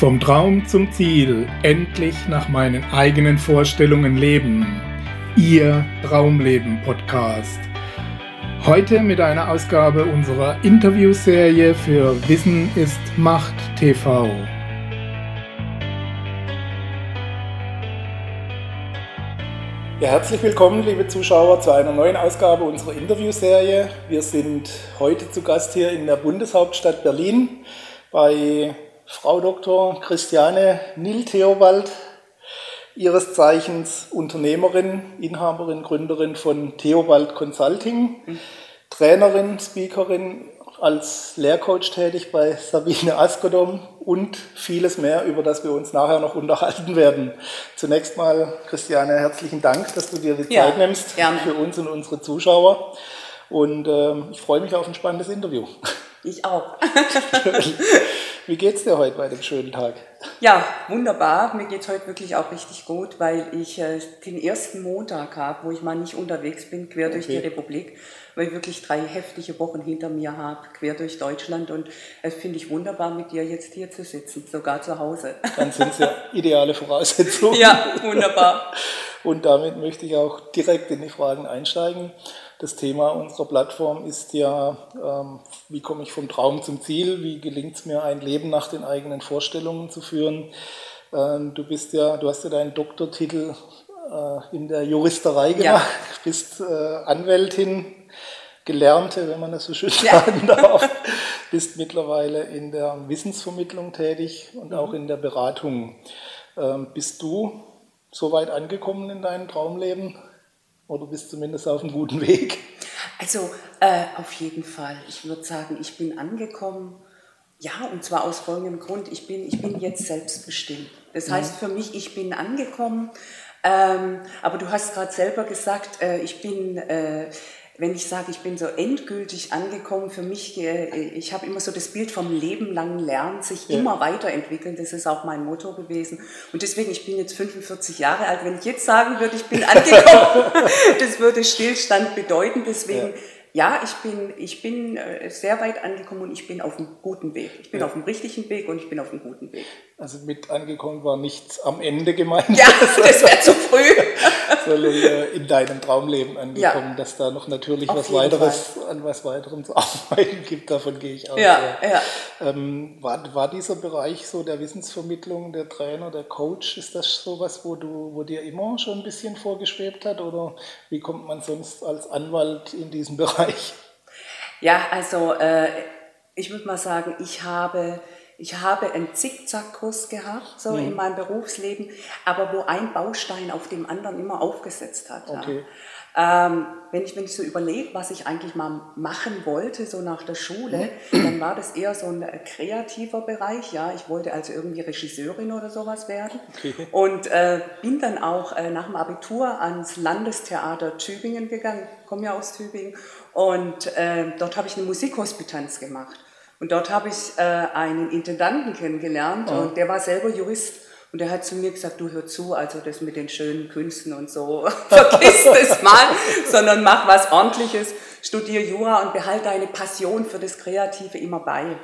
Vom Traum zum Ziel, endlich nach meinen eigenen Vorstellungen leben. Ihr Traumleben Podcast. Heute mit einer Ausgabe unserer Interviewserie für Wissen ist Macht TV. Ja, herzlich willkommen, liebe Zuschauer, zu einer neuen Ausgabe unserer Interviewserie. Wir sind heute zu Gast hier in der Bundeshauptstadt Berlin bei Frau Dr. Christiane Nil-Theobald, ihres Zeichens Unternehmerin, Inhaberin, Gründerin von Theobald Consulting, mhm. Trainerin, Speakerin, als Lehrcoach tätig bei Sabine Askodom und vieles mehr, über das wir uns nachher noch unterhalten werden. Zunächst mal, Christiane, herzlichen Dank, dass du dir die ja, Zeit nimmst gerne. für uns und unsere Zuschauer. Und äh, ich freue mich auf ein spannendes Interview. Ich auch. Wie geht's dir heute bei dem schönen Tag? Ja, wunderbar. Mir geht's heute wirklich auch richtig gut, weil ich äh, den ersten Montag habe, wo ich mal nicht unterwegs bin, quer okay. durch die Republik, weil ich wirklich drei heftige Wochen hinter mir habe, quer durch Deutschland. Und es finde ich wunderbar, mit dir jetzt hier zu sitzen, sogar zu Hause. Dann sind es ja ideale Voraussetzungen. Ja, wunderbar. Und damit möchte ich auch direkt in die Fragen einsteigen. Das Thema unserer Plattform ist ja, ähm, wie komme ich vom Traum zum Ziel, wie gelingt es mir, ein Leben nach den eigenen Vorstellungen zu führen. Ähm, du bist ja, du hast ja deinen Doktortitel äh, in der Juristerei gemacht, ja. bist äh, Anwältin, Gelernte, wenn man das so schön ja. sagen darf, bist mittlerweile in der Wissensvermittlung tätig und mhm. auch in der Beratung. Ähm, bist du so weit angekommen in deinem Traumleben? Oder bist zumindest auf einem guten Weg? Also äh, auf jeden Fall. Ich würde sagen, ich bin angekommen. Ja, und zwar aus folgendem Grund. Ich bin, ich bin jetzt selbstbestimmt. Das mhm. heißt für mich, ich bin angekommen. Ähm, aber du hast gerade selber gesagt, äh, ich bin äh, wenn ich sage, ich bin so endgültig angekommen, für mich, äh, ich habe immer so das Bild vom Leben lang Lernen, sich ja. immer weiterentwickeln, das ist auch mein Motto gewesen. Und deswegen, ich bin jetzt 45 Jahre alt, wenn ich jetzt sagen würde, ich bin angekommen, das würde Stillstand bedeuten. Deswegen ja ja, ich bin, ich bin äh, sehr weit angekommen und ich bin auf einem guten Weg. Ich bin ja. auf dem richtigen Weg und ich bin auf einem guten Weg. Also mit angekommen war nichts am Ende gemeint. Ja, das wäre zu früh. Sondern äh, in deinem Traumleben angekommen, ja. dass da noch natürlich was weiteres, an was weiterem zu arbeiten gibt. Davon gehe ich aus. Ja, ja. Ähm, war, war dieser Bereich so der Wissensvermittlung, der Trainer, der Coach, ist das sowas, wo du, wo dir immer schon ein bisschen vorgeschwebt hat? Oder wie kommt man sonst als Anwalt in diesen Bereich? Bereich? Ja, also äh, ich würde mal sagen, ich habe, ich habe einen Zickzackkurs gehabt, so mhm. in meinem Berufsleben, aber wo ein Baustein auf dem anderen immer aufgesetzt hat. Okay. Ja. Ähm, wenn, ich, wenn ich so überlege, was ich eigentlich mal machen wollte, so nach der Schule, mhm. dann war das eher so ein äh, kreativer Bereich. Ja, ich wollte also irgendwie Regisseurin oder sowas werden. Okay. Und äh, bin dann auch äh, nach dem Abitur ans Landestheater Tübingen gegangen, komme ja aus Tübingen. Und äh, dort habe ich eine Musikhospitanz gemacht. Und dort habe ich äh, einen Intendanten kennengelernt oh. und der war selber Jurist. Und er hat zu mir gesagt, du hör zu, also das mit den schönen Künsten und so, vergiss das mal, sondern mach was ordentliches studiere Jura und behalte deine Passion für das Kreative immer bei.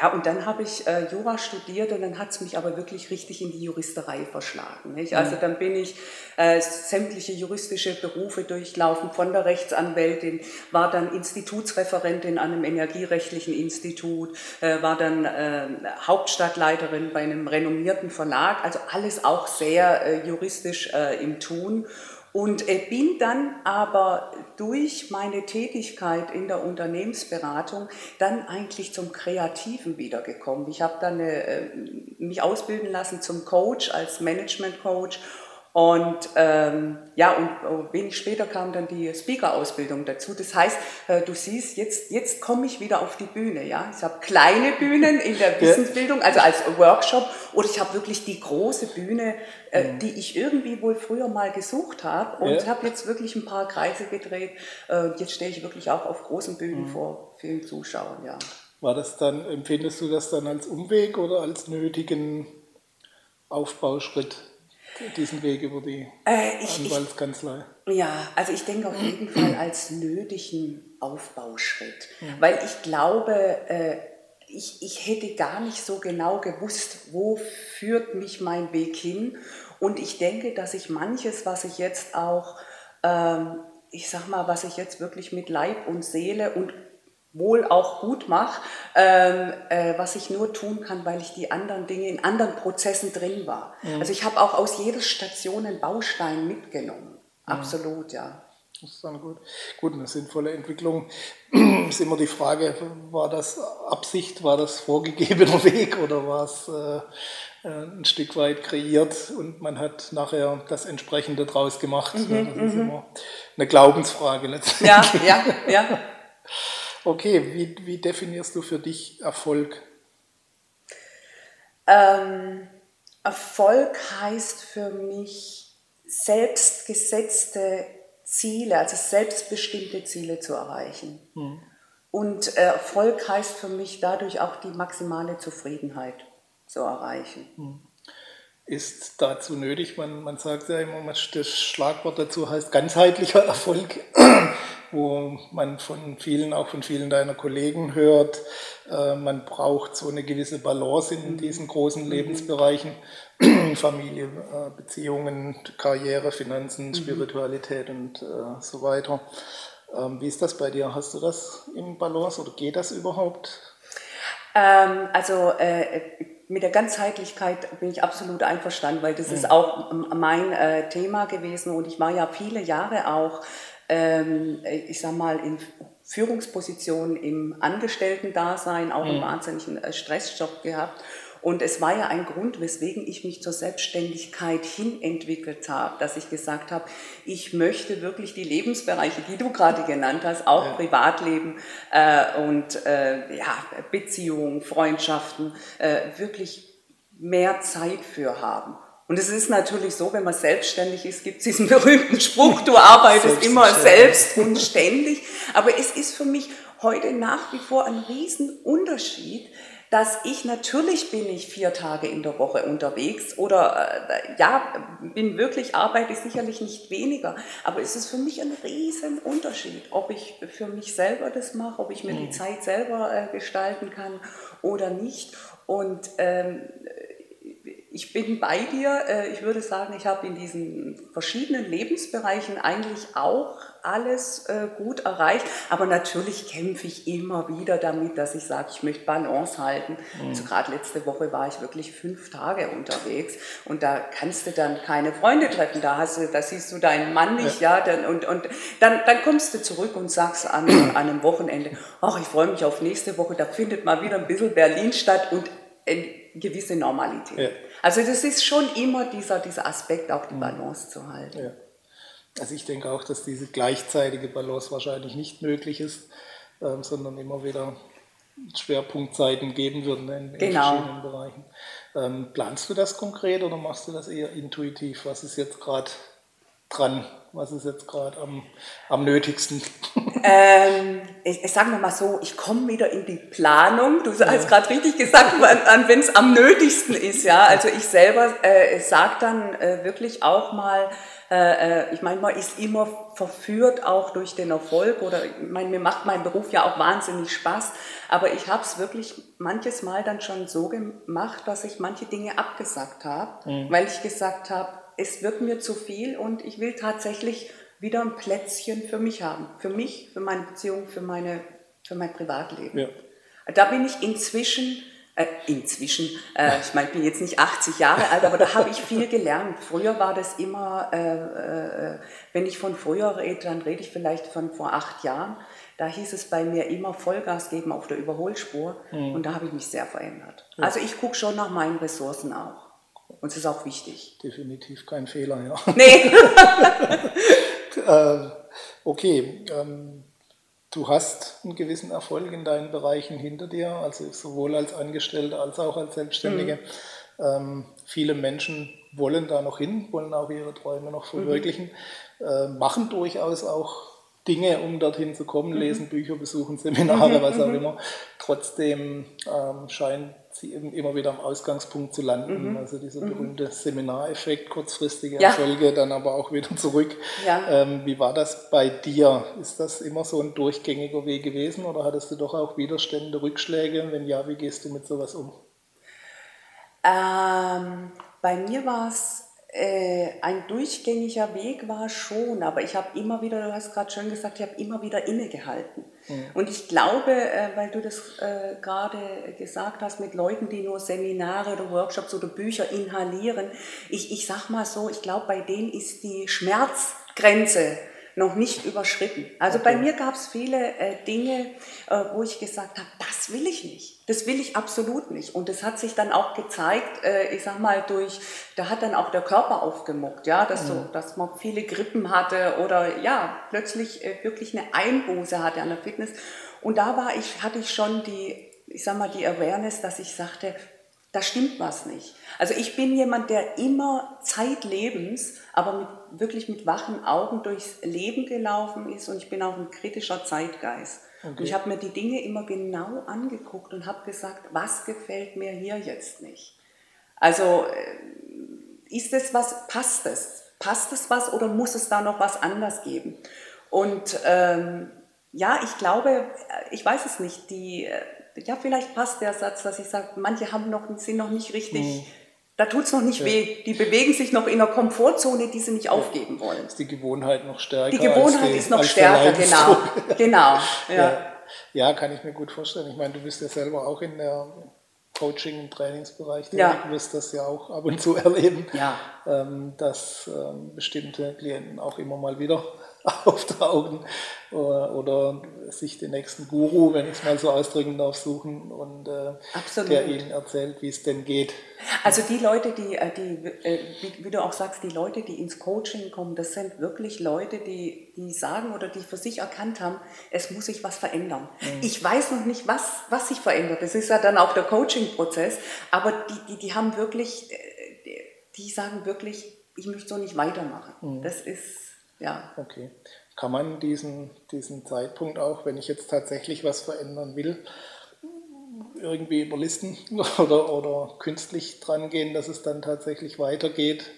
Ja, und dann habe ich äh, Jura studiert und dann hat es mich aber wirklich richtig in die Juristerei verschlagen. Nicht? Also mhm. dann bin ich äh, sämtliche juristische Berufe durchlaufen, von der Rechtsanwältin, war dann Institutsreferentin an einem energierechtlichen Institut, äh, war dann äh, Hauptstadtleiterin bei einem renommierten Verlag, also alles auch sehr äh, juristisch äh, im Tun. Und bin dann aber durch meine Tätigkeit in der Unternehmensberatung dann eigentlich zum Kreativen wiedergekommen. Ich habe dann eine, äh, mich ausbilden lassen zum Coach als Management Coach und ähm, ja, und oh, wenig später kam dann die Speaker-Ausbildung dazu. Das heißt, äh, du siehst, jetzt, jetzt komme ich wieder auf die Bühne. Ja? Ich habe kleine Bühnen in der Wissensbildung, also als Workshop, oder ich habe wirklich die große Bühne, äh, mhm. die ich irgendwie wohl früher mal gesucht habe. Und ja. habe jetzt wirklich ein paar Kreise gedreht. Äh, jetzt stehe ich wirklich auch auf großen Bühnen mhm. vor vielen Zuschauern. Ja. War das dann, empfindest du das dann als Umweg oder als nötigen Aufbauschritt? Diesen Weg über die äh, ich, Anwaltskanzlei? Ich, ja, also ich denke auf jeden Fall als nötigen Aufbauschritt, mhm. weil ich glaube, äh, ich, ich hätte gar nicht so genau gewusst, wo führt mich mein Weg hin. Und ich denke, dass ich manches, was ich jetzt auch, ähm, ich sag mal, was ich jetzt wirklich mit Leib und Seele und wohl auch gut mache, ähm, äh, was ich nur tun kann, weil ich die anderen Dinge in anderen Prozessen drin war. Mhm. Also ich habe auch aus jeder Station einen Baustein mitgenommen. Mhm. Absolut, ja. Das ist dann gut. Gut, eine sinnvolle Entwicklung ist immer die Frage, war das Absicht, war das vorgegebener Weg oder war es äh, äh, ein Stück weit kreiert und man hat nachher das entsprechende draus gemacht. Mhm, das ist mhm. immer eine Glaubensfrage letztendlich. Ja, ja, ja. Okay, wie, wie definierst du für dich Erfolg? Ähm, Erfolg heißt für mich selbstgesetzte Ziele, also selbstbestimmte Ziele zu erreichen. Hm. Und Erfolg heißt für mich dadurch auch die maximale Zufriedenheit zu erreichen. Hm. Ist dazu nötig, man, man sagt ja immer, das Schlagwort dazu heißt ganzheitlicher Erfolg wo man von vielen, auch von vielen deiner Kollegen hört, äh, man braucht so eine gewisse Balance in mhm. diesen großen mhm. Lebensbereichen, Familie, äh, Beziehungen, Karriere, Finanzen, mhm. Spiritualität und äh, so weiter. Ähm, wie ist das bei dir? Hast du das im Balance oder geht das überhaupt? Ähm, also mit der Ganzheitlichkeit bin ich absolut einverstanden, weil das ist auch mein äh, Thema gewesen und ich war ja viele Jahre auch ähm, ich sag mal, in Führungspositionen im Angestellten-Dasein, auch einen mhm. wahnsinnigen äh, Stressjob gehabt. Und es war ja ein Grund, weswegen ich mich zur Selbstständigkeit hin entwickelt habe, dass ich gesagt habe, ich möchte wirklich die Lebensbereiche, die du gerade genannt hast, auch ja. Privatleben äh, und äh, ja, Beziehungen, Freundschaften, äh, wirklich mehr Zeit für haben. Und es ist natürlich so, wenn man selbstständig ist, gibt es diesen berühmten Spruch, du arbeitest immer selbst und ständig. Aber es ist für mich heute nach wie vor ein Riesenunterschied, dass ich natürlich bin ich vier Tage in der Woche unterwegs oder äh, ja, bin wirklich, arbeite sicherlich nicht weniger, aber es ist für mich ein Riesenunterschied, ob ich für mich selber das mache, ob ich mir die mhm. Zeit selber äh, gestalten kann oder nicht. Und ähm, ich bin bei dir. Äh, ich würde sagen, ich habe in diesen verschiedenen Lebensbereichen eigentlich auch alles äh, gut erreicht. Aber natürlich kämpfe ich immer wieder damit, dass ich sage, ich möchte Balance halten. Mhm. Also gerade letzte Woche war ich wirklich fünf Tage unterwegs und da kannst du dann keine Freunde treffen. Da hast du, da siehst du deinen Mann nicht, ja. ja dann, und und dann, dann kommst du zurück und sagst an, an einem Wochenende, ach, ich freue mich auf nächste Woche. Da findet mal wieder ein bisschen Berlin statt und eine gewisse Normalität. Ja. Also das ist schon immer dieser, dieser Aspekt, auch die mhm. Balance zu halten. Ja. Also ich denke auch, dass diese gleichzeitige Balance wahrscheinlich nicht möglich ist, ähm, sondern immer wieder Schwerpunktzeiten geben würden in, in genau. verschiedenen Bereichen. Ähm, planst du das konkret oder machst du das eher intuitiv? Was ist jetzt gerade dran? Was ist jetzt gerade am, am nötigsten? Ähm, ich, ich sage mal so, ich komme wieder in die Planung. Du hast ja. gerade richtig gesagt, wenn es am nötigsten ist. Ja, also ich selber äh, sage dann äh, wirklich auch mal, ich meine, man ist immer verführt auch durch den Erfolg oder ich meine, mir macht mein Beruf ja auch wahnsinnig Spaß, aber ich habe es wirklich manches Mal dann schon so gemacht, dass ich manche Dinge abgesagt habe, mhm. weil ich gesagt habe, es wird mir zu viel und ich will tatsächlich wieder ein Plätzchen für mich haben. Für mich, für meine Beziehung, für, meine, für mein Privatleben. Ja. Da bin ich inzwischen, äh, inzwischen, äh, ich meine, ich bin jetzt nicht 80 Jahre alt, aber da habe ich viel gelernt. Früher war das immer, äh, äh, wenn ich von früher rede, dann rede ich vielleicht von vor acht Jahren. Da hieß es bei mir immer Vollgas geben auf der Überholspur mhm. und da habe ich mich sehr verändert. Ja. Also ich gucke schon nach meinen Ressourcen auch. Und es ist auch wichtig. Definitiv kein Fehler, ja. Nee. äh, okay, ähm, du hast einen gewissen Erfolg in deinen Bereichen hinter dir, also sowohl als Angestellte als auch als Selbstständige. Mhm. Ähm, viele Menschen wollen da noch hin, wollen auch ihre Träume noch verwirklichen, mhm. äh, machen durchaus auch Dinge, um dorthin zu kommen, mhm. lesen Bücher, besuchen Seminare, mhm, was auch mhm. immer. Trotzdem ähm, scheint immer wieder am Ausgangspunkt zu landen. Mhm. Also dieser mhm. berühmte Seminareffekt, kurzfristige ja. Erfolge, dann aber auch wieder zurück. Ja. Ähm, wie war das bei dir? Ist das immer so ein durchgängiger Weg gewesen oder hattest du doch auch Widerstände, Rückschläge? Wenn ja, wie gehst du mit sowas um? Ähm, bei mir war es äh, ein durchgängiger Weg war schon, aber ich habe immer wieder, du hast gerade schön gesagt, ich habe immer wieder innegehalten. Mhm. Und ich glaube, äh, weil du das äh, gerade gesagt hast, mit Leuten, die nur Seminare oder Workshops oder Bücher inhalieren, ich, ich sag mal so, ich glaube, bei denen ist die Schmerzgrenze noch nicht überschritten. Also okay. bei mir gab es viele äh, Dinge, äh, wo ich gesagt habe, das will ich nicht. Das will ich absolut nicht. Und das hat sich dann auch gezeigt, äh, ich sag mal, durch, da hat dann auch der Körper aufgemuckt, ja, dass, mhm. so, dass man viele Grippen hatte oder ja, plötzlich äh, wirklich eine Einbuße hatte an der Fitness. Und da war ich, hatte ich schon die, ich sag mal, die Awareness, dass ich sagte, da stimmt was nicht. Also ich bin jemand, der immer zeitlebens, aber mit, wirklich mit wachen Augen durchs Leben gelaufen ist und ich bin auch ein kritischer Zeitgeist. Okay. Und ich habe mir die Dinge immer genau angeguckt und habe gesagt, was gefällt mir hier jetzt nicht? Also äh, ist es was, passt es? Passt es was oder muss es da noch was anders geben? Und ähm, ja, ich glaube, ich weiß es nicht, die äh, ja, vielleicht passt der Satz, dass ich sage, manche haben noch, sind noch nicht richtig, mhm. da tut es noch nicht ja. weh. Die bewegen sich noch in einer Komfortzone, die sie nicht ja. aufgeben wollen. Ist die Gewohnheit noch stärker? Die Gewohnheit die, ist noch stärker, genau. genau. Ja. ja. Kann ich mir gut vorstellen. Ich meine, du bist ja selber auch in der Coaching- und Trainingsbereich ja. du wirst das ja auch ab und zu erleben, ja. ähm, dass ähm, bestimmte Klienten auch immer mal wieder auftauchen oder, oder, sich den nächsten Guru, wenn ich es mal so ausdrücken darf, suchen und äh, der ihnen erzählt, wie es denn geht. Also die Leute, die, äh, die äh, wie, wie, du auch sagst, die Leute, die ins Coaching kommen, das sind wirklich Leute, die, die sagen oder die für sich erkannt haben, es muss sich was verändern. Mhm. Ich weiß noch nicht, was, was sich verändert. Das ist ja dann auch der Coaching-Prozess, aber die, die, die haben wirklich, äh, die sagen wirklich, ich möchte so nicht weitermachen. Mhm. Das ist ja. Okay. Kann man diesen, diesen Zeitpunkt auch, wenn ich jetzt tatsächlich was verändern will, irgendwie überlisten oder, oder künstlich dran gehen, dass es dann tatsächlich weitergeht?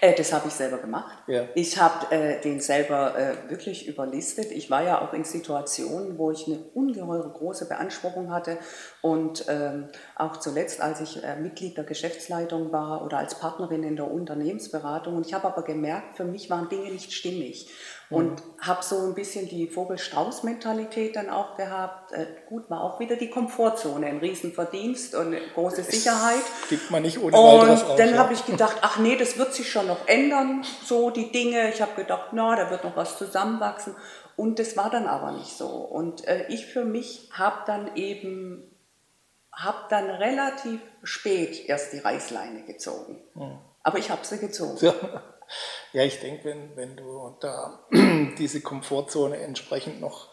Äh, das habe ich selber gemacht. Ja. Ich habe äh, den selber äh, wirklich überlistet. Ich war ja auch in Situationen, wo ich eine ungeheure große Beanspruchung hatte und ähm, auch zuletzt, als ich äh, Mitglied der Geschäftsleitung war oder als Partnerin in der Unternehmensberatung. Und ich habe aber gemerkt, für mich waren Dinge nicht stimmig. Und mhm. habe so ein bisschen die Vogel-Strauß-Mentalität dann auch gehabt. Äh, gut, war auch wieder die Komfortzone, ein Riesenverdienst und große Sicherheit. Das gibt man nicht ohne und weiteres Und dann ja. habe ich gedacht, ach nee, das wird sich schon noch ändern, so die Dinge. Ich habe gedacht, na, da wird noch was zusammenwachsen. Und das war dann aber nicht so. Und äh, ich für mich habe dann eben, habe dann relativ spät erst die Reißleine gezogen. Mhm. Aber ich habe sie gezogen. Ja. Ja, ich denke, wenn, wenn du da diese Komfortzone entsprechend noch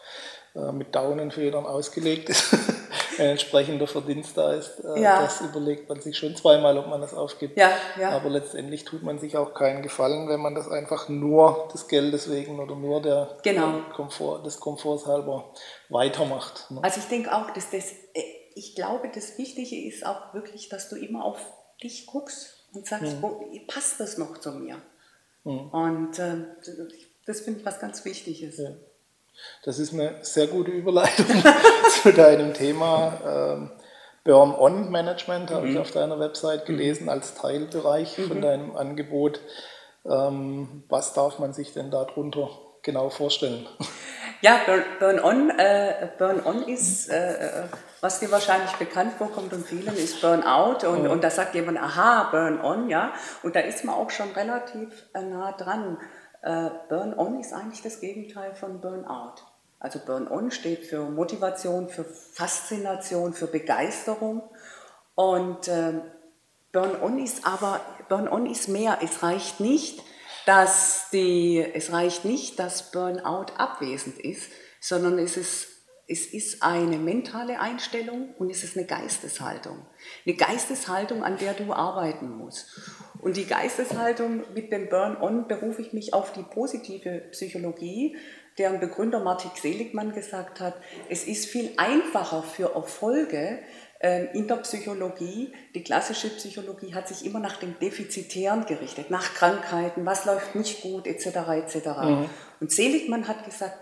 äh, mit Daunenfedern ausgelegt ist, ein entsprechender Verdienst da ist, äh, ja. das überlegt man sich schon zweimal, ob man das aufgibt. Ja, ja. Aber letztendlich tut man sich auch keinen Gefallen, wenn man das einfach nur des Geldes wegen oder nur der, genau. der Komfort, des Komforts halber weitermacht. Ne? Also ich denke auch, dass das, äh, ich glaube, das Wichtige ist auch wirklich, dass du immer auf dich guckst und sagst, mhm. wo, passt das noch zu mir? Mhm. Und äh, das finde ich was ganz Wichtiges. Ja. Das ist eine sehr gute Überleitung zu deinem Thema. Ähm, Burn-on-Management habe mhm. ich auf deiner Website gelesen mhm. als Teilbereich mhm. von deinem Angebot. Ähm, was darf man sich denn darunter genau vorstellen? Ja, Burn-on äh, Burn -on ist, äh, was dir wahrscheinlich bekannt vorkommt und vielen, ist Burnout. Und, mhm. und da sagt jemand, aha, Burn-on, ja. Und da ist man auch schon relativ äh, nah dran. Äh, Burn-on ist eigentlich das Gegenteil von Burnout. Also Burn-on steht für Motivation, für Faszination, für Begeisterung. Und äh, Burn-on ist aber, Burn-on ist mehr. Es reicht nicht, dass die, es reicht nicht, dass Burnout abwesend ist, sondern es ist, es ist eine mentale Einstellung und es ist eine Geisteshaltung. Eine Geisteshaltung, an der du arbeiten musst. Und die Geisteshaltung mit dem Burn-on berufe ich mich auf die positive Psychologie, deren Begründer Martin Seligmann gesagt hat, es ist viel einfacher für Erfolge in der Psychologie, die klassische Psychologie hat sich immer nach dem Defizitären gerichtet, nach Krankheiten, was läuft nicht gut, etc. etc. Mhm. Und Seligmann hat gesagt,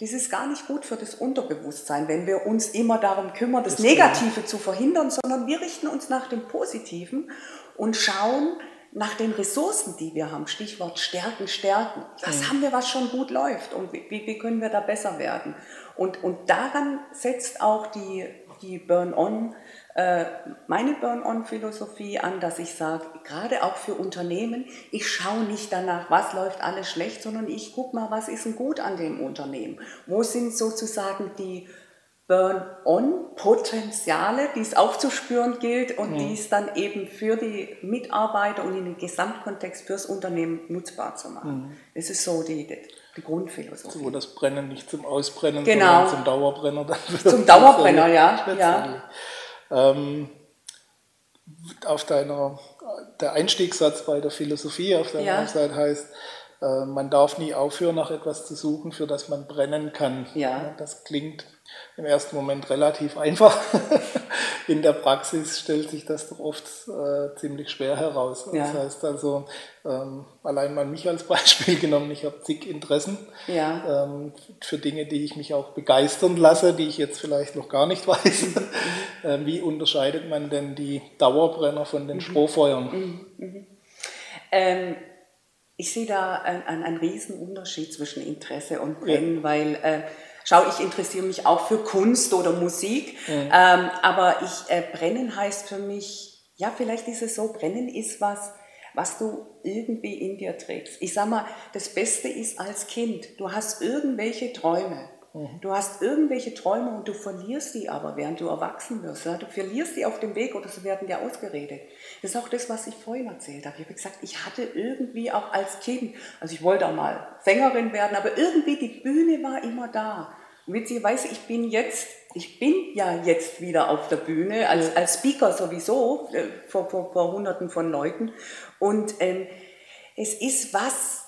das ist gar nicht gut für das Unterbewusstsein, wenn wir uns immer darum kümmern, das, das Negative zu verhindern, sondern wir richten uns nach dem Positiven und schauen nach den Ressourcen, die wir haben. Stichwort Stärken, Stärken. Was mhm. haben wir, was schon gut läuft und wie, wie können wir da besser werden? Und, und daran setzt auch die die Burn-on, äh, meine Burn-on-Philosophie an, dass ich sage, gerade auch für Unternehmen, ich schaue nicht danach, was läuft alles schlecht, sondern ich gucke mal, was ist denn gut an dem Unternehmen? Wo sind sozusagen die Burn-on-Potenziale, die es aufzuspüren gilt und mhm. die es dann eben für die Mitarbeiter und in den Gesamtkontext fürs Unternehmen nutzbar zu machen. Mhm. Das ist so die, die Grundphilosophie. Wo das Brennen nicht zum Ausbrennen, genau. sondern zum Dauerbrenner. Dann zum Dauerbrenner, ja. ja. Ähm, auf deiner, der Einstiegssatz bei der Philosophie auf deiner ja. Website heißt, äh, man darf nie aufhören, nach etwas zu suchen, für das man brennen kann. Ja. Das klingt im ersten Moment relativ einfach. In der Praxis stellt sich das doch oft äh, ziemlich schwer heraus. Ja. Das heißt also, ähm, allein mal mich als Beispiel genommen, ich habe zig Interessen ja. ähm, für Dinge, die ich mich auch begeistern lasse, die ich jetzt vielleicht noch gar nicht weiß. Mhm. äh, wie unterscheidet man denn die Dauerbrenner von den mhm. Strohfeuern? Mhm. mhm. Ähm, ich sehe da einen, einen riesen Unterschied zwischen Interesse und Brennen, ja. weil äh, schau, ich interessiere mich auch für Kunst oder Musik, mhm. ähm, aber ich, äh, brennen heißt für mich, ja, vielleicht ist es so, brennen ist was, was du irgendwie in dir trägst. Ich sag mal, das Beste ist als Kind, du hast irgendwelche Träume. Mhm. Du hast irgendwelche Träume und du verlierst die aber, während du erwachsen wirst. Ja? Du verlierst die auf dem Weg oder sie werden dir ausgeredet. Das ist auch das, was ich vorhin erzählt habe. Ich habe gesagt, ich hatte irgendwie auch als Kind, also ich wollte auch mal Sängerin werden, aber irgendwie die Bühne war immer da. Und witzigerweise, ich bin jetzt, ich bin ja jetzt wieder auf der Bühne, als, als Speaker sowieso, äh, vor, vor, vor Hunderten von Leuten. Und ähm, es ist was,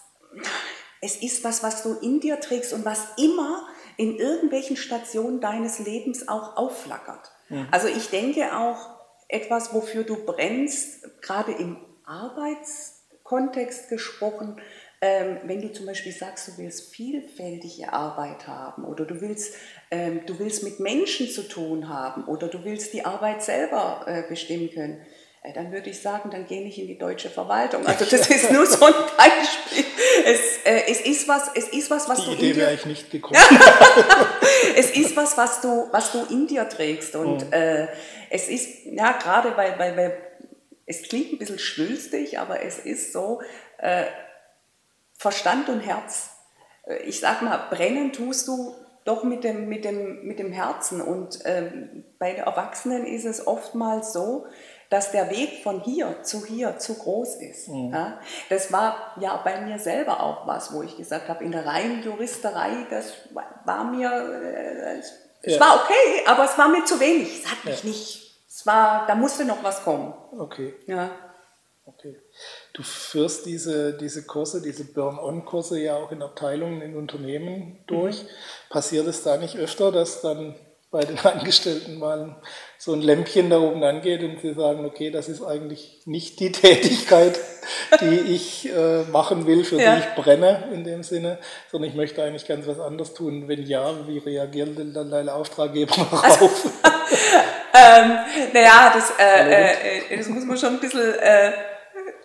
es ist was, was du in dir trägst und was immer in irgendwelchen Stationen deines Lebens auch aufflackert. Mhm. Also ich denke auch etwas, wofür du brennst, gerade im Arbeitskontext gesprochen, ähm, wenn du zum Beispiel sagst, du willst vielfältige Arbeit haben oder du willst, ähm, du willst mit Menschen zu tun haben oder du willst die Arbeit selber äh, bestimmen können, dann würde ich sagen, dann gehe ich in die deutsche Verwaltung. Also das ist nur so ein Beispiel. Es, äh, es ist was, es ist was, was die du Idee in dir, wäre ich nicht gekommen. es ist was, was du, was du in dir trägst und oh. äh, es ist ja gerade, weil, weil, weil es klingt ein bisschen schwülstig, aber es ist so äh, Verstand und Herz. Äh, ich sag mal, brennen tust du doch mit dem, mit dem, mit dem Herzen. Und ähm, bei den Erwachsenen ist es oftmals so, dass der Weg von hier zu hier zu groß ist. Mhm. Ja, das war ja bei mir selber auch was, wo ich gesagt habe, in der reinen Juristerei, das war mir, äh, es ja. war okay, aber es war mir zu wenig, es hat mich ja. nicht, es war, da musste noch was kommen. Okay. Ja. Okay. Du führst diese, diese Kurse, diese Burn-on-Kurse ja auch in Abteilungen, in Unternehmen durch. Mhm. Passiert es da nicht öfter, dass dann bei den Angestellten mal so ein Lämpchen da oben angeht und sie sagen, okay, das ist eigentlich nicht die Tätigkeit, die ich äh, machen will, für ja. die ich brenne in dem Sinne, sondern ich möchte eigentlich ganz was anderes tun. Wenn ja, wie reagieren denn dann deine Auftraggeber darauf? ähm, naja, das, äh, äh, das muss man schon ein bisschen äh,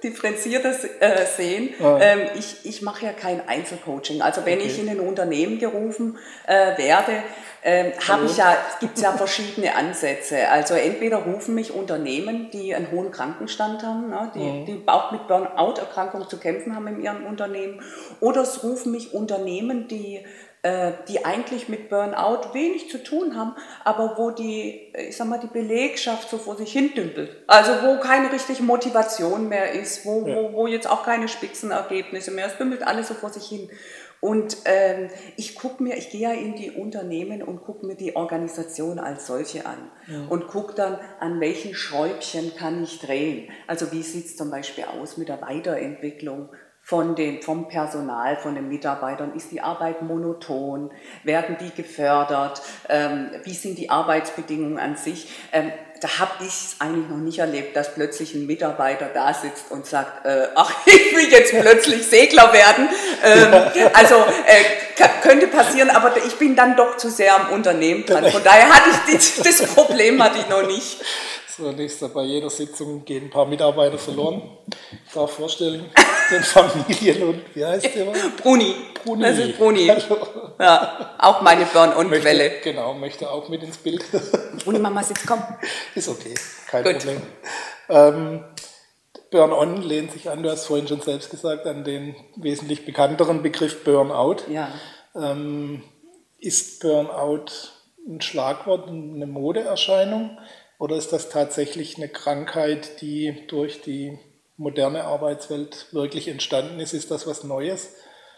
differenzierter äh, sehen. Ah. Ähm, ich ich mache ja kein Einzelcoaching. Also wenn okay. ich in ein Unternehmen gerufen äh, werde, ähm, habe ich ja, gibt es ja verschiedene Ansätze. Also entweder rufen mich Unternehmen, die einen hohen Krankenstand haben, ne, die, mhm. die auch mit Burnout-Erkrankungen zu kämpfen haben in ihrem Unternehmen, oder es rufen mich Unternehmen, die äh, die eigentlich mit Burnout wenig zu tun haben, aber wo die, ich sag mal, die Belegschaft so vor sich hin dümpelt. Also wo keine richtige Motivation mehr ist, wo, ja. wo, wo jetzt auch keine Spitzenergebnisse mehr, es dümpelt alles so vor sich hin. Und ähm, ich gucke mir, ich gehe ja in die Unternehmen und gucke mir die Organisation als solche an ja. und gucke dann, an welchen Schräubchen kann ich drehen. Also wie sieht es zum Beispiel aus mit der Weiterentwicklung von dem, vom Personal, von den Mitarbeitern? Ist die Arbeit monoton? Werden die gefördert? Ähm, wie sind die Arbeitsbedingungen an sich? Ähm, da habe ich es eigentlich noch nicht erlebt, dass plötzlich ein Mitarbeiter da sitzt und sagt, äh, ach, ich will jetzt plötzlich Segler werden. Ähm, also äh, könnte passieren, aber ich bin dann doch zu sehr am Unternehmen dran. Von daher hatte ich das Problem hatte ich noch nicht. So, nächster, bei jeder Sitzung gehen ein paar Mitarbeiter verloren. Ich darf vorstellen, den Familien und wie heißt der? Bruni. Bruni. Das ist Bruni. Hallo. Ja, auch meine Burn-on-Quelle. Genau, möchte auch mit ins Bild. Bruni, Mama sitzt, komm. Ist okay, kein Gut. Problem. Ähm, Burn-on lehnt sich an, du hast vorhin schon selbst gesagt, an den wesentlich bekannteren Begriff Burnout. Ja. Ähm, ist Burnout ein Schlagwort, eine Modeerscheinung? Oder ist das tatsächlich eine Krankheit, die durch die moderne Arbeitswelt wirklich entstanden ist? Ist das was Neues?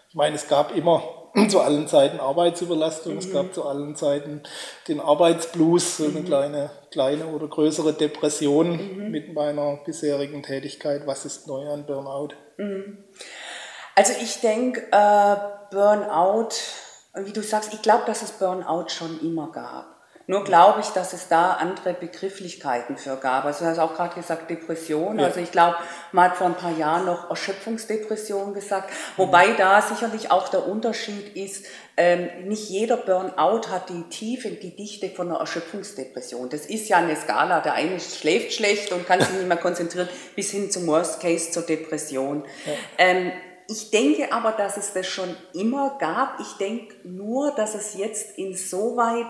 Ich meine, es gab immer zu allen Zeiten Arbeitsüberlastung, mhm. es gab zu allen Zeiten den Arbeitsblues, so eine mhm. kleine, kleine oder größere Depression mhm. mit meiner bisherigen Tätigkeit. Was ist neu an Burnout? Mhm. Also ich denke, äh, Burnout, wie du sagst, ich glaube, dass es Burnout schon immer gab. Nur glaube ich, dass es da andere Begrifflichkeiten für gab. Also du hast auch gerade gesagt Depression. Ja. Also ich glaube, man hat vor ein paar Jahren noch Erschöpfungsdepression gesagt. Wobei mhm. da sicherlich auch der Unterschied ist, ähm, nicht jeder Burnout hat die Tiefe, die Dichte von einer Erschöpfungsdepression. Das ist ja eine Skala. Der eine schläft schlecht und kann sich nicht mehr konzentrieren, bis hin zum Worst Case zur Depression. Ja. Ähm, ich denke aber, dass es das schon immer gab. Ich denke nur, dass es jetzt insoweit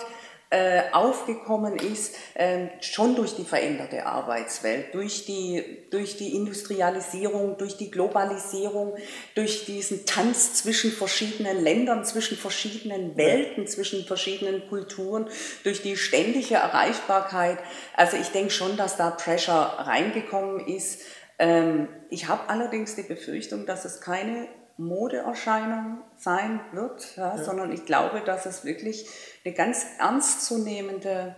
äh, aufgekommen ist, äh, schon durch die veränderte Arbeitswelt, durch die, durch die Industrialisierung, durch die Globalisierung, durch diesen Tanz zwischen verschiedenen Ländern, zwischen verschiedenen Welten, zwischen verschiedenen Kulturen, durch die ständige Erreichbarkeit. Also ich denke schon, dass da Pressure reingekommen ist. Ähm, ich habe allerdings die Befürchtung, dass es keine Modeerscheinung sein wird, ja, ja. sondern ich glaube, dass es wirklich eine ganz ernstzunehmende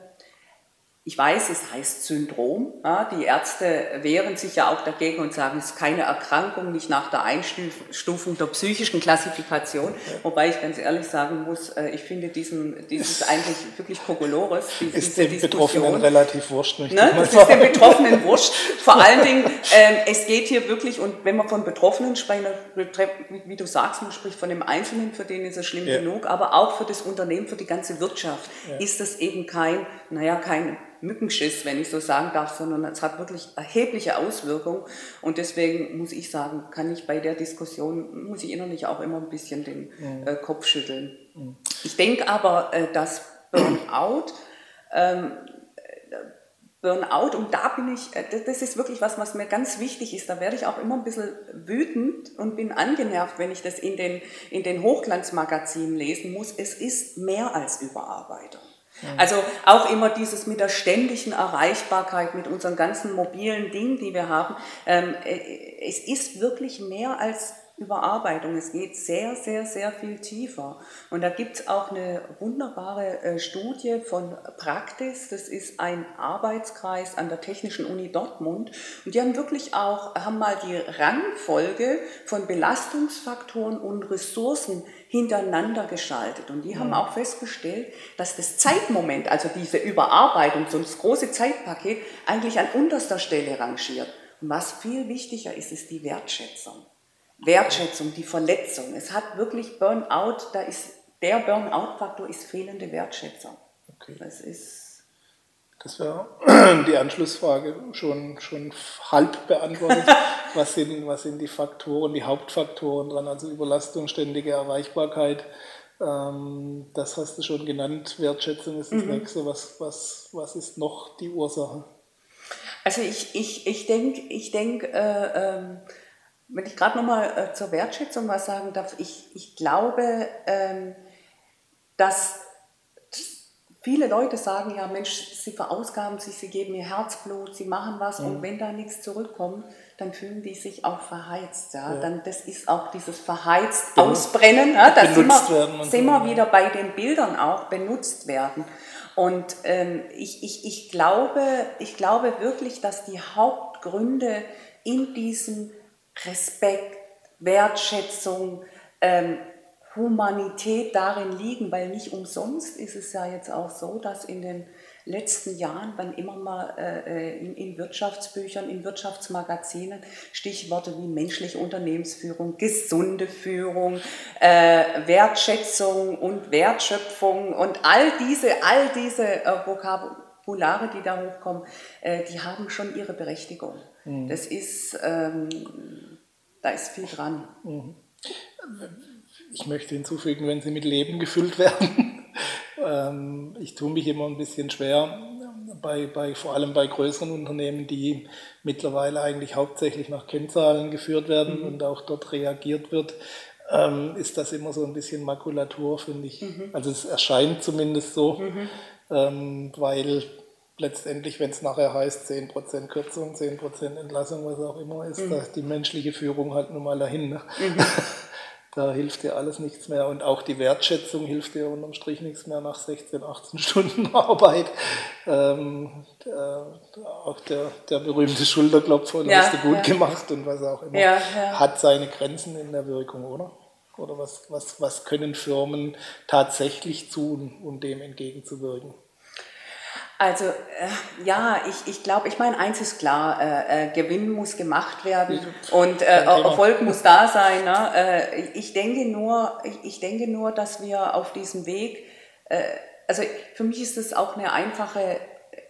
ich weiß, es heißt Syndrom. Ja, die Ärzte wehren sich ja auch dagegen und sagen, es ist keine Erkrankung, nicht nach der Einstufung der psychischen Klassifikation. Wobei ich ganz ehrlich sagen muss, äh, ich finde diesen, dieses eigentlich wirklich Kokolores. Diese, ist dem Betroffenen relativ wurscht. Nicht ne? Das ist dem Betroffenen wurscht. Vor allen Dingen, äh, es geht hier wirklich, und wenn man von Betroffenen sprechen, wie du sagst, man spricht von dem Einzelnen, für den ist es schlimm ja. genug, aber auch für das Unternehmen, für die ganze Wirtschaft ja. ist das eben kein, naja, kein Mückenschiss, wenn ich so sagen darf, sondern es hat wirklich erhebliche Auswirkungen. Und deswegen muss ich sagen, kann ich bei der Diskussion, muss ich innerlich auch immer ein bisschen den mhm. äh, Kopf schütteln. Mhm. Ich denke aber, äh, dass Burnout, ähm, Burnout, und da bin ich, äh, das ist wirklich was, was mir ganz wichtig ist. Da werde ich auch immer ein bisschen wütend und bin angenervt, wenn ich das in den, in den Hochglanzmagazinen lesen muss. Es ist mehr als Überarbeitung. Also auch immer dieses mit der ständigen Erreichbarkeit, mit unseren ganzen mobilen Dingen, die wir haben. Ähm, äh, es ist wirklich mehr als Überarbeitung. Es geht sehr, sehr, sehr viel tiefer. Und da gibt es auch eine wunderbare äh, Studie von Praktis. Das ist ein Arbeitskreis an der Technischen Uni Dortmund. Und die haben wirklich auch, haben mal die Rangfolge von Belastungsfaktoren und Ressourcen hintereinander geschaltet. Und die haben mhm. auch festgestellt, dass das Zeitmoment, also diese Überarbeitung, so das große Zeitpaket, eigentlich an unterster Stelle rangiert. Und was viel wichtiger ist, ist die Wertschätzung. Wertschätzung, die Verletzung. Es hat wirklich Burnout, da ist der Burnout-Faktor ist fehlende Wertschätzung. Okay. Das ist das wäre die Anschlussfrage schon, schon halb beantwortet. was, sind, was sind die Faktoren, die Hauptfaktoren dran? Also Überlastung, ständige Erreichbarkeit, ähm, das hast du schon genannt. Wertschätzung ist das mhm. nächste. Was, was, was ist noch die Ursache? Also ich, ich, ich denke, ich denk, äh, ähm, wenn ich gerade nochmal äh, zur Wertschätzung was sagen darf, ich, ich glaube, ähm, dass Viele Leute sagen ja, Mensch, sie verausgaben sich, sie geben ihr Herzblut, sie machen was mhm. und wenn da nichts zurückkommt, dann fühlen die sich auch verheizt. Ja? ja. Dann, das ist auch dieses verheizt Ausbrennen. Ja? Da sind wir, sind wir wieder bei den Bildern auch, benutzt werden. Und ähm, ich, ich, ich, glaube, ich glaube wirklich, dass die Hauptgründe in diesem Respekt, Wertschätzung, ähm, Humanität darin liegen, weil nicht umsonst ist es ja jetzt auch so, dass in den letzten Jahren, wann immer mal äh, in, in, Wirtschaftsbüchern, in Wirtschaftsmagazinen Stichworte wie menschliche Unternehmensführung, gesunde Führung, äh, Wertschätzung und Wertschöpfung und all diese, all diese äh, Vokabulare, die da hochkommen, äh, die haben schon ihre Berechtigung. Mhm. Das ist, ähm, da ist viel dran. Mhm. Ich möchte hinzufügen, wenn sie mit Leben gefüllt werden. Ähm, ich tue mich immer ein bisschen schwer, bei, bei, vor allem bei größeren Unternehmen, die mittlerweile eigentlich hauptsächlich nach Kennzahlen geführt werden mhm. und auch dort reagiert wird, ähm, ist das immer so ein bisschen Makulatur, finde ich. Mhm. Also es erscheint zumindest so, mhm. ähm, weil letztendlich, wenn es nachher heißt 10% Kürzung, 10% Entlassung, was auch immer, ist mhm. da die menschliche Führung halt nun mal dahin. Ne? Da hilft dir alles nichts mehr und auch die Wertschätzung hilft dir unterm Strich nichts mehr nach 16, 18 Stunden Arbeit. Ähm, der, auch der, der berühmte Schulterklopfer, und ja, hast du gut ja. gemacht und was auch immer, ja, hat seine Grenzen in der Wirkung, oder? Oder was, was, was können Firmen tatsächlich tun, um dem entgegenzuwirken? Also äh, ja, ich, ich glaube, ich meine, eins ist klar, äh, äh, Gewinn muss gemacht werden und äh, Erfolg muss da sein. Ne? Äh, ich, denke nur, ich, ich, denke nur, dass wir auf diesem Weg, äh, also für mich ist das auch eine einfache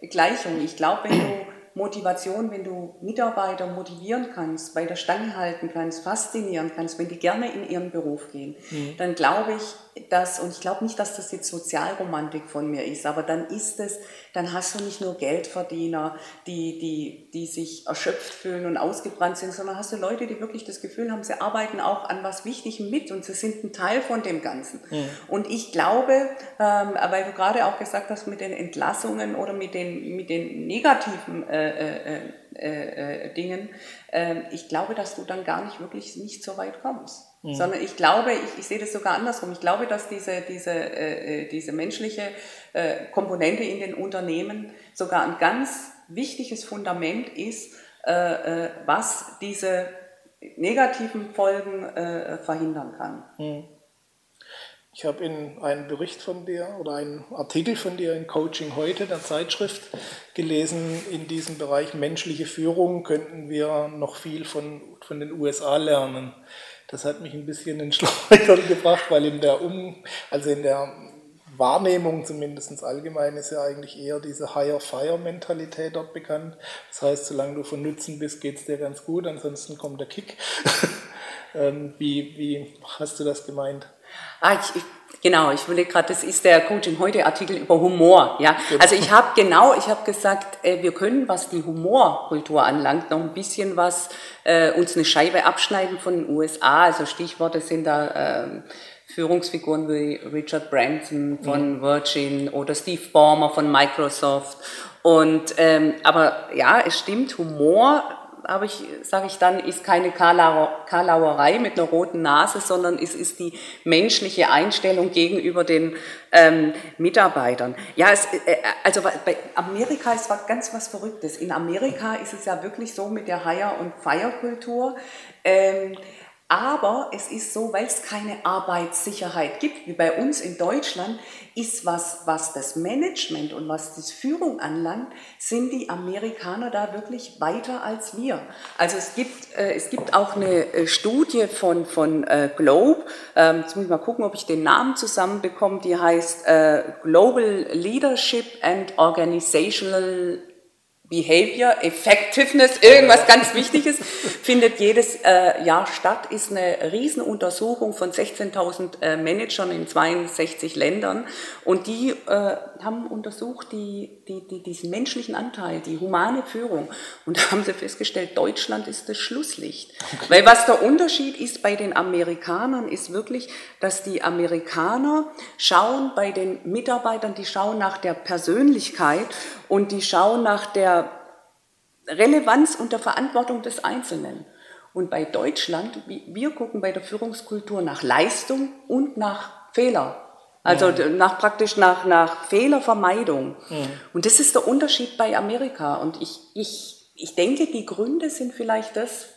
Gleichung. Ich glaube, wenn du Motivation, wenn du Mitarbeiter motivieren kannst, bei der Stange halten kannst, faszinieren kannst, wenn die gerne in ihren Beruf gehen, mhm. dann glaube ich, dass, und ich glaube nicht, dass das jetzt Sozialromantik von mir ist, aber dann ist es, dann hast du nicht nur Geldverdiener, die, die, die sich erschöpft fühlen und ausgebrannt sind, sondern hast du Leute, die wirklich das Gefühl haben, sie arbeiten auch an was Wichtigem mit und sie sind ein Teil von dem Ganzen. Mhm. Und ich glaube, ähm, weil du gerade auch gesagt hast, mit den Entlassungen oder mit den, mit den negativen äh, äh, äh, äh, Dingen, ähm, ich glaube, dass du dann gar nicht wirklich nicht so weit kommst. Mhm. Sondern ich glaube, ich, ich sehe das sogar andersrum. Ich glaube, dass diese, diese, äh, diese menschliche äh, Komponente in den Unternehmen sogar ein ganz wichtiges Fundament ist, äh, was diese negativen Folgen verhindern kann. Mhm. Ich habe in einem Bericht von dir oder einen Artikel von dir in Coaching heute, der Zeitschrift, gelesen, in diesem Bereich menschliche Führung könnten wir noch viel von, von den USA lernen. Das hat mich ein bisschen in Schleudern gebracht, weil in der, um, also in der Wahrnehmung zumindest allgemein ist ja eigentlich eher diese Higher-Fire-Mentalität dort bekannt. Das heißt, solange du von Nutzen bist, geht es dir ganz gut, ansonsten kommt der Kick. Ähm, wie, wie hast du das gemeint? Ah, ich, ich, genau, ich will gerade, das ist der Coaching heute Artikel über Humor. Ja, genau. also ich habe genau, ich habe gesagt, äh, wir können, was die Humorkultur anlangt, noch ein bisschen was äh, uns eine Scheibe abschneiden von den USA. Also Stichworte sind da. Äh, Führungsfiguren wie Richard Branson von. Virgin oder Steve Ballmer von Microsoft. Und ähm, aber ja, es stimmt, Humor habe ich, sage ich dann, ist keine Karlauerei mit einer roten Nase, sondern es ist die menschliche Einstellung gegenüber den ähm, Mitarbeitern. Ja, es, äh, also bei Amerika ist was ganz was Verrücktes. In Amerika ist es ja wirklich so mit der Hire- und Feierkultur. Ähm, aber es ist so, weil es keine Arbeitssicherheit gibt, wie bei uns in Deutschland, ist was, was das Management und was die Führung anlangt, sind die Amerikaner da wirklich weiter als wir. Also es gibt, äh, es gibt auch eine äh, Studie von, von äh, Globe, ähm, jetzt muss ich mal gucken, ob ich den Namen zusammenbekomme, die heißt äh, Global Leadership and Organizational Behavior, Effectiveness, irgendwas ganz Wichtiges, findet jedes äh, Jahr statt, ist eine Riesenuntersuchung von 16.000 äh, Managern in 62 Ländern und die äh, haben untersucht die, die, die, diesen menschlichen Anteil, die humane Führung und da haben sie festgestellt, Deutschland ist das Schlusslicht. Okay. Weil was der Unterschied ist bei den Amerikanern, ist wirklich, dass die Amerikaner schauen bei den Mitarbeitern, die schauen nach der Persönlichkeit und die schauen nach der Relevanz und der Verantwortung des Einzelnen. Und bei Deutschland, wir gucken bei der Führungskultur nach Leistung und nach Fehler. Also ja. nach praktisch nach, nach Fehlervermeidung. Ja. Und das ist der Unterschied bei Amerika. Und ich, ich, ich denke, die Gründe sind vielleicht das,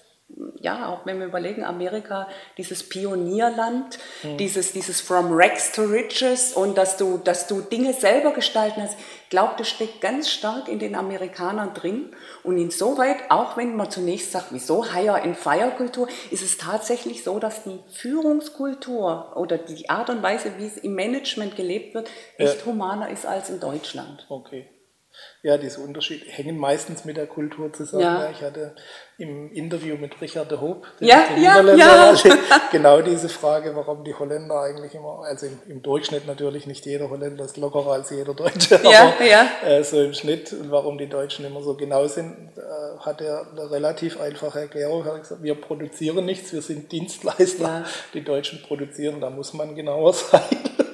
ja, auch wenn wir überlegen, Amerika, dieses Pionierland, mhm. dieses, dieses From Rags to Riches und dass du, dass du Dinge selber gestalten hast, ich glaube, das steckt ganz stark in den Amerikanern drin. Und insoweit, auch wenn man zunächst sagt, wieso Hire-and-Fire-Kultur, ist es tatsächlich so, dass die Führungskultur oder die Art und Weise, wie es im Management gelebt wird, echt ja. humaner ist als in Deutschland. Okay. Ja, diese Unterschiede hängen meistens mit der Kultur zusammen. Ja. Ich hatte im Interview mit Richard de Hoop, ja, ja, ja. genau diese Frage, warum die Holländer eigentlich immer, also im, im, Durchschnitt natürlich nicht jeder Holländer ist lockerer als jeder Deutsche, ja, aber ja. Äh, so im Schnitt und warum die Deutschen immer so genau sind, äh, hat er eine relativ einfache Erklärung. Er hat gesagt, wir produzieren nichts, wir sind Dienstleister. Die Deutschen produzieren, da muss man genauer sein.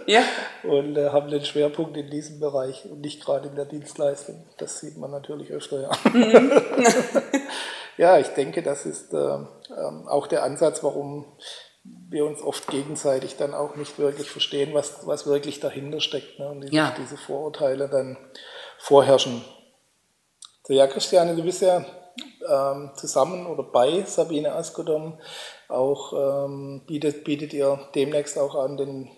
Ja. Und äh, haben den Schwerpunkt in diesem Bereich und nicht gerade in der Dienstleistung. Das sieht man natürlich öfter, ja. Mhm. ja, ich denke, das ist äh, auch der Ansatz, warum wir uns oft gegenseitig dann auch nicht wirklich verstehen, was, was wirklich dahinter steckt. Ne? Und diese, ja. diese Vorurteile dann vorherrschen. So, ja, Christiane, du bist ja ähm, zusammen oder bei Sabine Askodom auch ähm, bietet, bietet ihr demnächst auch an den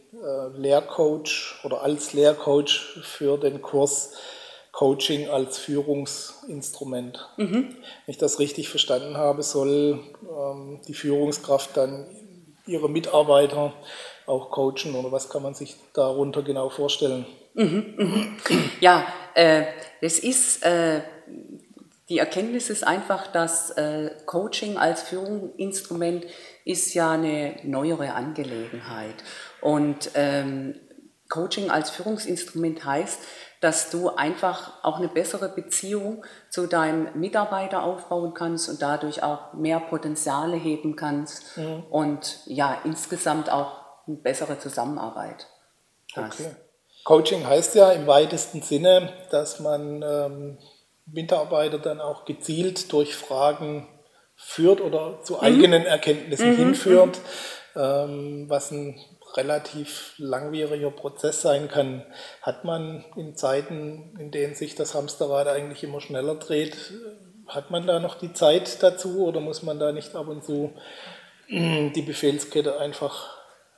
Lehrcoach oder als Lehrcoach für den Kurs Coaching als Führungsinstrument. Mhm. Wenn ich das richtig verstanden habe, soll ähm, die Führungskraft dann ihre Mitarbeiter auch coachen oder was kann man sich darunter genau vorstellen? Mhm, mhm. Ja, äh, ist äh, die Erkenntnis ist einfach, dass äh, Coaching als Führungsinstrument ist ja eine neuere Angelegenheit. Und ähm, Coaching als Führungsinstrument heißt, dass du einfach auch eine bessere Beziehung zu deinem Mitarbeiter aufbauen kannst und dadurch auch mehr Potenziale heben kannst mhm. und ja, insgesamt auch eine bessere Zusammenarbeit hast. Okay. Coaching heißt ja im weitesten Sinne, dass man ähm, Mitarbeiter dann auch gezielt durch Fragen führt oder zu mhm. eigenen Erkenntnissen mhm. hinführt, ähm, was ein relativ langwieriger Prozess sein kann. Hat man in Zeiten, in denen sich das Hamsterrad eigentlich immer schneller dreht, hat man da noch die Zeit dazu oder muss man da nicht ab und zu die Befehlskette einfach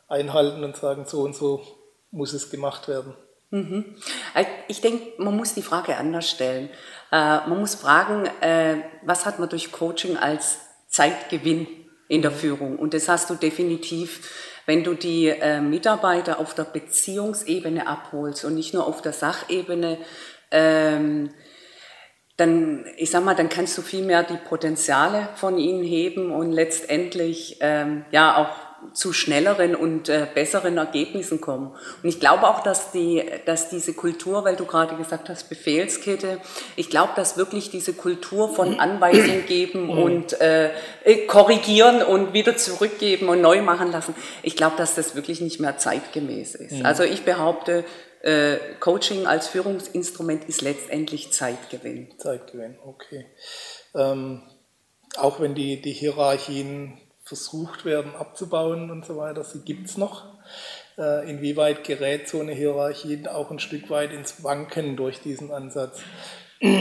einhalten und sagen, so und so muss es gemacht werden? Mhm. Also ich denke, man muss die Frage anders stellen. Äh, man muss fragen, äh, was hat man durch Coaching als Zeitgewinn in der Führung? Und das hast du definitiv, wenn du die äh, Mitarbeiter auf der Beziehungsebene abholst und nicht nur auf der Sachebene. Ähm, dann, ich sag mal, dann kannst du viel mehr die Potenziale von ihnen heben und letztendlich ähm, ja auch zu schnelleren und äh, besseren Ergebnissen kommen. Und ich glaube auch, dass, die, dass diese Kultur, weil du gerade gesagt hast, Befehlskette, ich glaube, dass wirklich diese Kultur von Anweisung geben mhm. und äh, korrigieren und wieder zurückgeben und neu machen lassen, ich glaube, dass das wirklich nicht mehr zeitgemäß ist. Mhm. Also ich behaupte, äh, Coaching als Führungsinstrument ist letztendlich Zeitgewinn. Zeitgewinn, okay. Ähm, auch wenn die, die Hierarchien versucht werden abzubauen und so weiter. Sie gibt es noch. Äh, inwieweit gerät so eine Hierarchie auch ein Stück weit ins Wanken durch diesen Ansatz?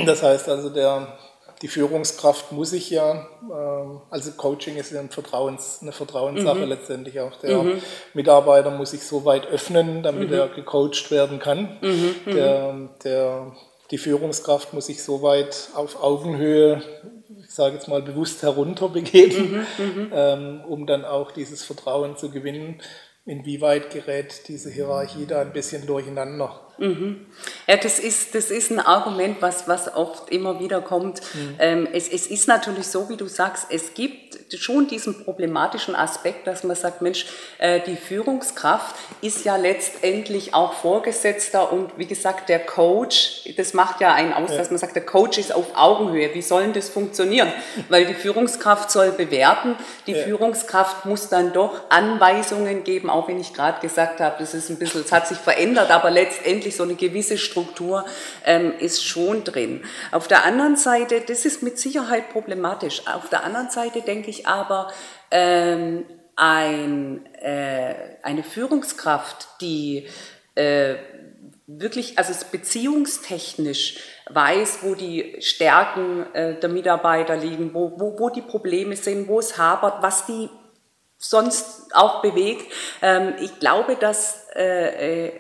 Das heißt also, der, die Führungskraft muss sich ja, äh, also Coaching ist ja ein Vertrauens, eine Vertrauenssache mhm. letztendlich auch. Der mhm. Mitarbeiter muss sich so weit öffnen, damit mhm. er gecoacht werden kann. Mhm. Mhm. Der, der, die Führungskraft muss sich so weit auf Augenhöhe sage jetzt mal, bewusst herunterbegeben, mhm, mhm, ähm, um dann auch dieses Vertrauen zu gewinnen. Inwieweit gerät diese Hierarchie da ein bisschen durcheinander? Mhm. Ja, das ist, das ist ein Argument, was, was oft immer wieder kommt. Mhm. Ähm, es, es ist natürlich so, wie du sagst, es gibt schon diesen problematischen Aspekt, dass man sagt, Mensch, äh, die Führungskraft ist ja letztendlich auch Vorgesetzter und wie gesagt, der Coach, das macht ja einen aus, ja. dass man sagt, der Coach ist auf Augenhöhe. Wie soll denn das funktionieren? Weil die Führungskraft soll bewerten, die ja. Führungskraft muss dann doch Anweisungen geben, auch wenn ich gerade gesagt habe, das ist ein bisschen, es hat sich verändert, aber letztendlich letztendlich so eine gewisse Struktur ähm, ist schon drin. Auf der anderen Seite, das ist mit Sicherheit problematisch. Auf der anderen Seite denke ich aber, ähm, ein, äh, eine Führungskraft, die äh, wirklich, also beziehungstechnisch weiß, wo die Stärken äh, der Mitarbeiter liegen, wo, wo, wo die Probleme sind, wo es hapert, was die sonst auch bewegt. Ähm, ich glaube, dass, äh, äh,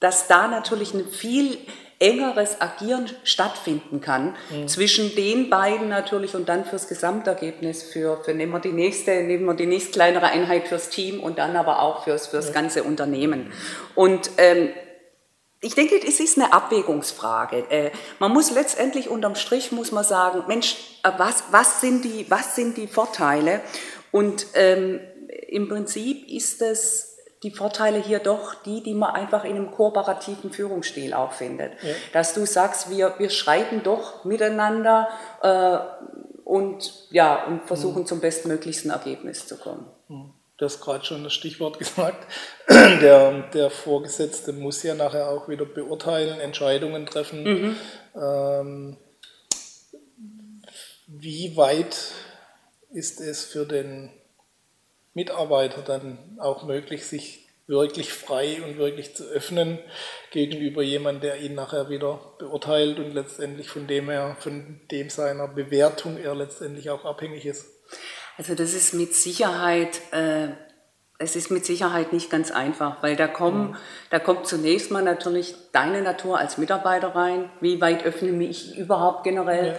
dass da natürlich ein viel engeres Agieren stattfinden kann mhm. zwischen den beiden natürlich und dann fürs Gesamtergebnis, für, für nehmen wir die nächste, nehmen wir die nächst kleinere Einheit fürs Team und dann aber auch fürs, fürs ja. ganze Unternehmen. Und ähm, ich denke, es ist eine Abwägungsfrage. Äh, man muss letztendlich unterm Strich muss man sagen, Mensch, äh, was, was, sind, die, was sind die Vorteile? Und ähm, im Prinzip ist es die Vorteile hier doch die, die man einfach in einem kooperativen Führungsstil auch findet. Ja. Dass du sagst, wir, wir schreiten doch miteinander äh, und, ja, und versuchen mhm. zum bestmöglichsten Ergebnis zu kommen. Mhm. Du hast gerade schon das Stichwort gesagt. Der, der Vorgesetzte muss ja nachher auch wieder beurteilen, Entscheidungen treffen. Mhm. Ähm, wie weit ist es für den Mitarbeiter dann auch möglich, sich wirklich frei und wirklich zu öffnen gegenüber jemand, der ihn nachher wieder beurteilt und letztendlich von dem er, von dem seiner Bewertung er letztendlich auch abhängig ist. Also das ist mit Sicherheit, äh, es ist mit Sicherheit nicht ganz einfach, weil da kommen, mhm. da kommt zunächst mal natürlich deine Natur als Mitarbeiter rein. Wie weit öffne mich überhaupt generell? Ja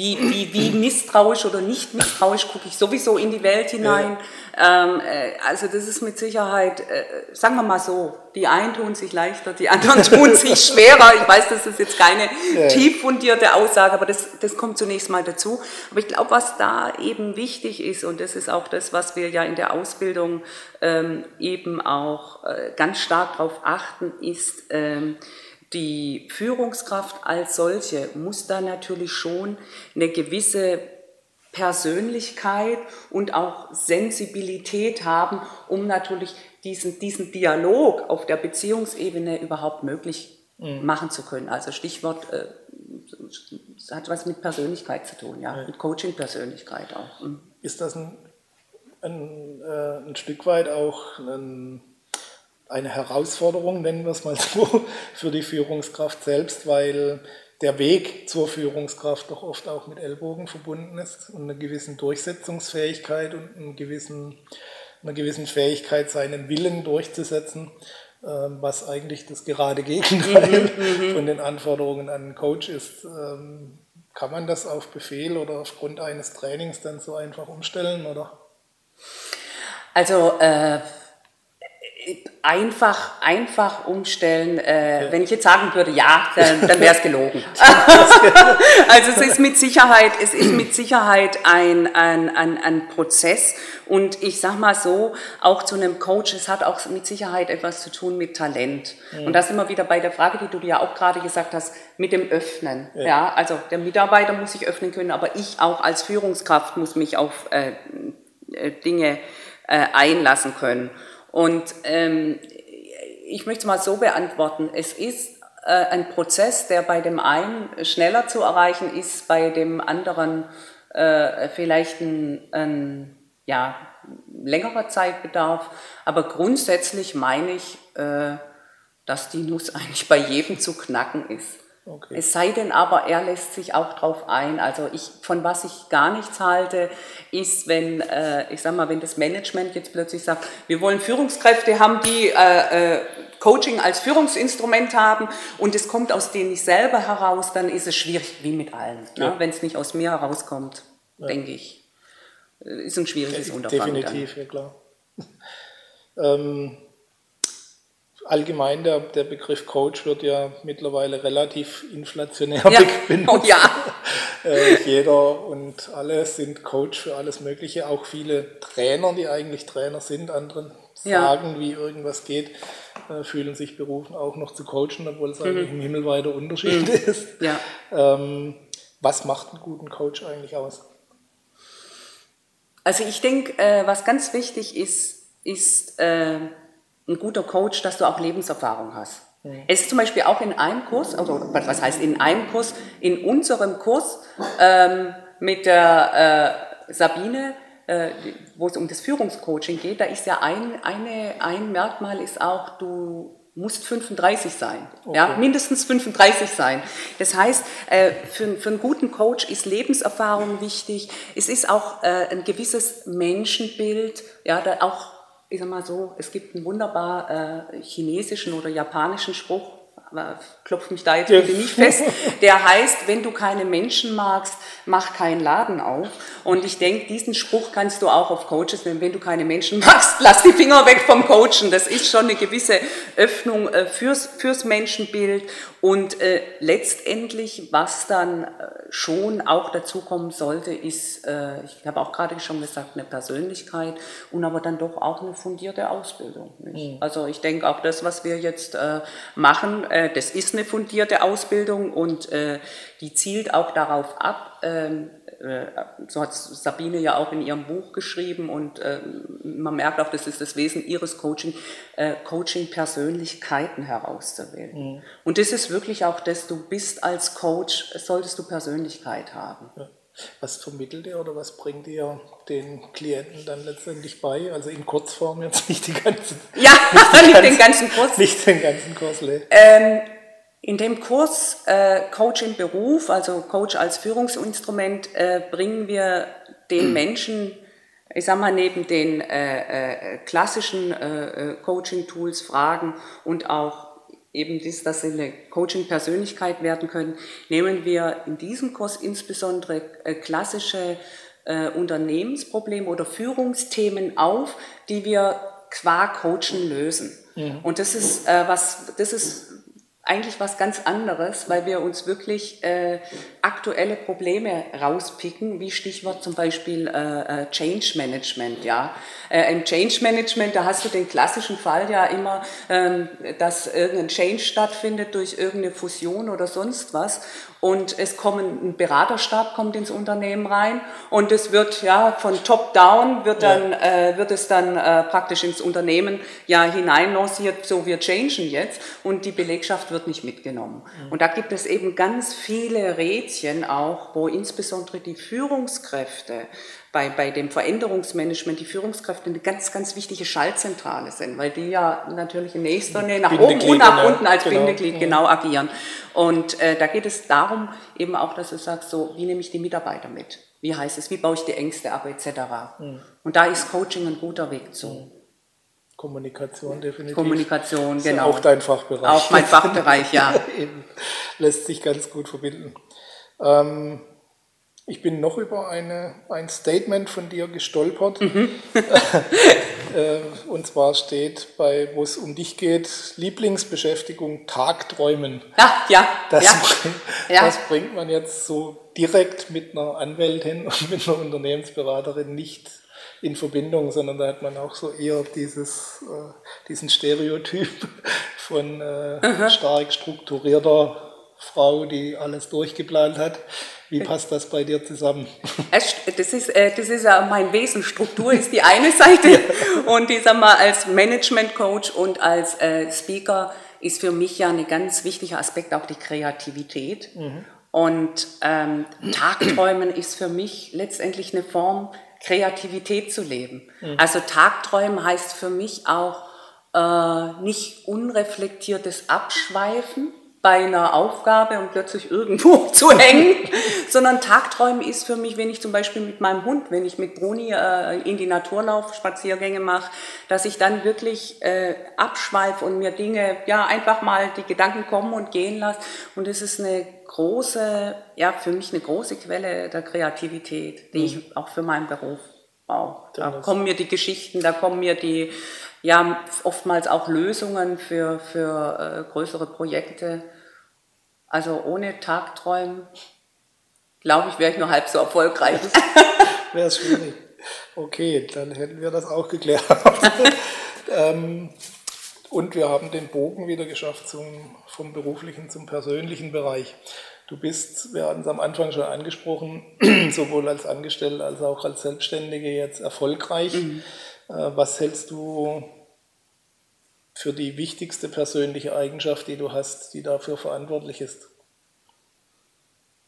wie, wie, wie misstrauisch oder nicht misstrauisch gucke ich sowieso in die Welt hinein. Ähm, äh, also das ist mit Sicherheit, äh, sagen wir mal so, die einen tun sich leichter, die anderen tun sich schwerer. Ich weiß, das ist jetzt keine ja. tief fundierte Aussage, aber das, das kommt zunächst mal dazu. Aber ich glaube, was da eben wichtig ist, und das ist auch das, was wir ja in der Ausbildung ähm, eben auch äh, ganz stark darauf achten, ist, ähm, die Führungskraft als solche muss da natürlich schon eine gewisse Persönlichkeit und auch Sensibilität haben, um natürlich diesen, diesen Dialog auf der Beziehungsebene überhaupt möglich mhm. machen zu können. Also Stichwort äh, hat was mit Persönlichkeit zu tun, ja, ja. mit Coaching-Persönlichkeit auch. Mhm. Ist das ein, ein, äh, ein Stück weit auch ein eine Herausforderung, nennen wir es mal so, für die Führungskraft selbst, weil der Weg zur Führungskraft doch oft auch mit Ellbogen verbunden ist und einer gewissen Durchsetzungsfähigkeit und einer gewissen, einer gewissen Fähigkeit, seinen Willen durchzusetzen, ähm, was eigentlich das gerade Gegenteil mhm, mhm, von den Anforderungen an einen Coach ist. Ähm, kann man das auf Befehl oder aufgrund eines Trainings dann so einfach umstellen, oder? Also äh einfach, einfach umstellen. Äh, ja. Wenn ich jetzt sagen würde, ja, dann, dann wäre es gelogen. also es ist mit Sicherheit, es ist mit Sicherheit ein, ein, ein, ein Prozess. Und ich sag mal so, auch zu einem Coach, es hat auch mit Sicherheit etwas zu tun mit Talent. Mhm. Und das sind wir wieder bei der Frage, die du ja auch gerade gesagt hast, mit dem Öffnen. Ja. ja. also der Mitarbeiter muss sich öffnen können, aber ich auch als Führungskraft muss mich auf äh, äh Dinge äh, einlassen können. Und ähm, ich möchte es mal so beantworten. Es ist äh, ein Prozess, der bei dem einen schneller zu erreichen ist, bei dem anderen äh, vielleicht ein, ein ja, längerer Zeitbedarf. Aber grundsätzlich meine ich, äh, dass die Nuss eigentlich bei jedem zu knacken ist. Okay. Es sei denn aber, er lässt sich auch drauf ein. Also ich, von was ich gar nichts halte, ist, wenn, äh, ich sag mal, wenn das Management jetzt plötzlich sagt, wir wollen Führungskräfte haben, die äh, äh, Coaching als Führungsinstrument haben und es kommt aus denen nicht selber heraus, dann ist es schwierig, wie mit allen. Ne? Ja. Ne? Wenn es nicht aus mir herauskommt, ja. denke ich. Äh, ist ein schwieriges De Unterfangen. Definitiv, dann. ja klar. ähm, allgemein der, der Begriff Coach wird ja mittlerweile relativ inflationär ja. benutzt. Oh, ja. äh, jeder und alle sind Coach für alles Mögliche. Auch viele Trainer, die eigentlich Trainer sind, anderen sagen, ja. wie irgendwas geht, äh, fühlen sich berufen, auch noch zu coachen, obwohl es mhm. eigentlich ein himmelweiter Unterschied mhm. ist. Ja. Ähm, was macht einen guten Coach eigentlich aus? Also ich denke, äh, was ganz wichtig ist, ist äh, ein guter Coach, dass du auch Lebenserfahrung hast. Mhm. Es ist zum Beispiel auch in einem Kurs, also was heißt in einem Kurs, in unserem Kurs ähm, mit der äh, Sabine, äh, wo es um das Führungscoaching geht, da ist ja ein, eine, ein Merkmal ist auch, du, musst 35 sein, okay. ja, mindestens 35 sein. Das heißt, äh, für, für, einen guten Coach ist Lebenserfahrung wichtig. Es ist auch äh, ein gewisses Menschenbild, ja, da auch, ich sag mal so, es gibt einen wunderbar äh, chinesischen oder japanischen Spruch, klopft mich da jetzt bitte nicht fest, der heißt, wenn du keine Menschen magst, mach keinen Laden auf. Und ich denke, diesen Spruch kannst du auch auf Coaches nehmen, wenn du keine Menschen magst, lass die Finger weg vom Coachen. Das ist schon eine gewisse Öffnung äh, fürs, fürs Menschenbild und äh, letztendlich, was dann äh, schon auch dazu kommen sollte, ist, äh, ich habe auch gerade schon gesagt, eine Persönlichkeit und aber dann doch auch eine fundierte Ausbildung. Mhm. Also ich denke auch das, was wir jetzt äh, machen, äh, das ist eine fundierte Ausbildung und äh, die zielt auch darauf ab, ähm, äh, so hat Sabine ja auch in ihrem Buch geschrieben und äh, man merkt auch, das ist das Wesen ihres Coaching, äh, Coaching-Persönlichkeiten herauszuwählen. Mhm. Und das ist wirklich auch das, du bist als Coach, solltest du Persönlichkeit haben. Ja. Was vermittelt ihr oder was bringt ihr den Klienten dann letztendlich bei? Also in Kurzform jetzt nicht die ganzen. Ja, nicht, nicht ganzen, den ganzen Kurs. Nicht den ganzen Kurs. Ähm, in dem Kurs äh, Coach im Beruf, also Coach als Führungsinstrument, äh, bringen wir den Menschen, ich sag mal, neben den äh, äh, klassischen äh, äh, Coaching-Tools, Fragen und auch eben dies, dass sie eine Coaching-Persönlichkeit werden können, nehmen wir in diesem Kurs insbesondere äh, klassische äh, Unternehmensprobleme oder Führungsthemen auf, die wir qua Coachen lösen. Mhm. Und das ist äh, was, das ist eigentlich was ganz anderes, weil wir uns wirklich äh, aktuelle Probleme rauspicken, wie Stichwort zum Beispiel äh, äh, Change Management. Ja, äh, im Change Management da hast du den klassischen Fall ja immer, ähm, dass irgendein Change stattfindet durch irgendeine Fusion oder sonst was und es kommen ein Beraterstab kommt ins Unternehmen rein und es wird ja von top down wird dann ja. äh, wird es dann äh, praktisch ins Unternehmen ja hinein lanciert so wir changen jetzt und die Belegschaft wird nicht mitgenommen mhm. und da gibt es eben ganz viele Rädchen auch wo insbesondere die Führungskräfte bei, bei dem Veränderungsmanagement die Führungskräfte eine ganz, ganz wichtige Schaltzentrale sind, weil die ja natürlich in nächster Nähe nach oben und nach unten als genau. Bindeglied genau agieren. Und äh, da geht es darum eben auch, dass du sagst, so, wie nehme ich die Mitarbeiter mit? Wie heißt es? Wie baue ich die Ängste ab, etc. Mhm. Und da ist Coaching ein guter Weg zu. Mhm. Kommunikation definitiv. Kommunikation, das genau. Auch dein Fachbereich. Auch mein Fachbereich, ja. Lässt sich ganz gut verbinden. Ähm, ich bin noch über eine, ein Statement von dir gestolpert. Mhm. Äh, und zwar steht bei, wo es um dich geht, Lieblingsbeschäftigung Tagträumen. Ja, ja. Das, ja. Bringt, ja. das bringt man jetzt so direkt mit einer Anwältin und mit einer Unternehmensberaterin nicht in Verbindung, sondern da hat man auch so eher dieses, äh, diesen Stereotyp von äh, stark strukturierter Frau, die alles durchgeplant hat. Wie passt das bei dir zusammen? Das ist, äh, das ist ja mein Wesen. Struktur ist die eine Seite und ich sag mal, als Management Coach und als äh, Speaker ist für mich ja ein ganz wichtiger Aspekt auch die Kreativität. Mhm. Und ähm, Tagträumen ist für mich letztendlich eine Form, Kreativität zu leben. Mhm. Also Tagträumen heißt für mich auch äh, nicht unreflektiertes Abschweifen, bei einer Aufgabe und plötzlich irgendwo zu hängen, sondern Tagträumen ist für mich, wenn ich zum Beispiel mit meinem Hund, wenn ich mit Bruni äh, in die Natur laufe, Spaziergänge mache, dass ich dann wirklich äh, abschweife und mir Dinge, ja, einfach mal die Gedanken kommen und gehen lasse. Und es ist eine große, ja, für mich eine große Quelle der Kreativität, die mhm. ich auch für meinen Beruf brauche. Da kommen mir die Geschichten, da kommen mir die ja oftmals auch Lösungen für, für äh, größere Projekte. Also ohne Tagträumen, glaube ich, wäre ich nur halb so erfolgreich. wäre es schwierig. Okay, dann hätten wir das auch geklärt. ähm, und wir haben den Bogen wieder geschafft zum, vom beruflichen zum persönlichen Bereich. Du bist, wir hatten es am Anfang schon angesprochen, sowohl als Angestellte als auch als Selbstständige jetzt erfolgreich. Mhm. Äh, was hältst du für die wichtigste persönliche Eigenschaft, die du hast, die dafür verantwortlich ist?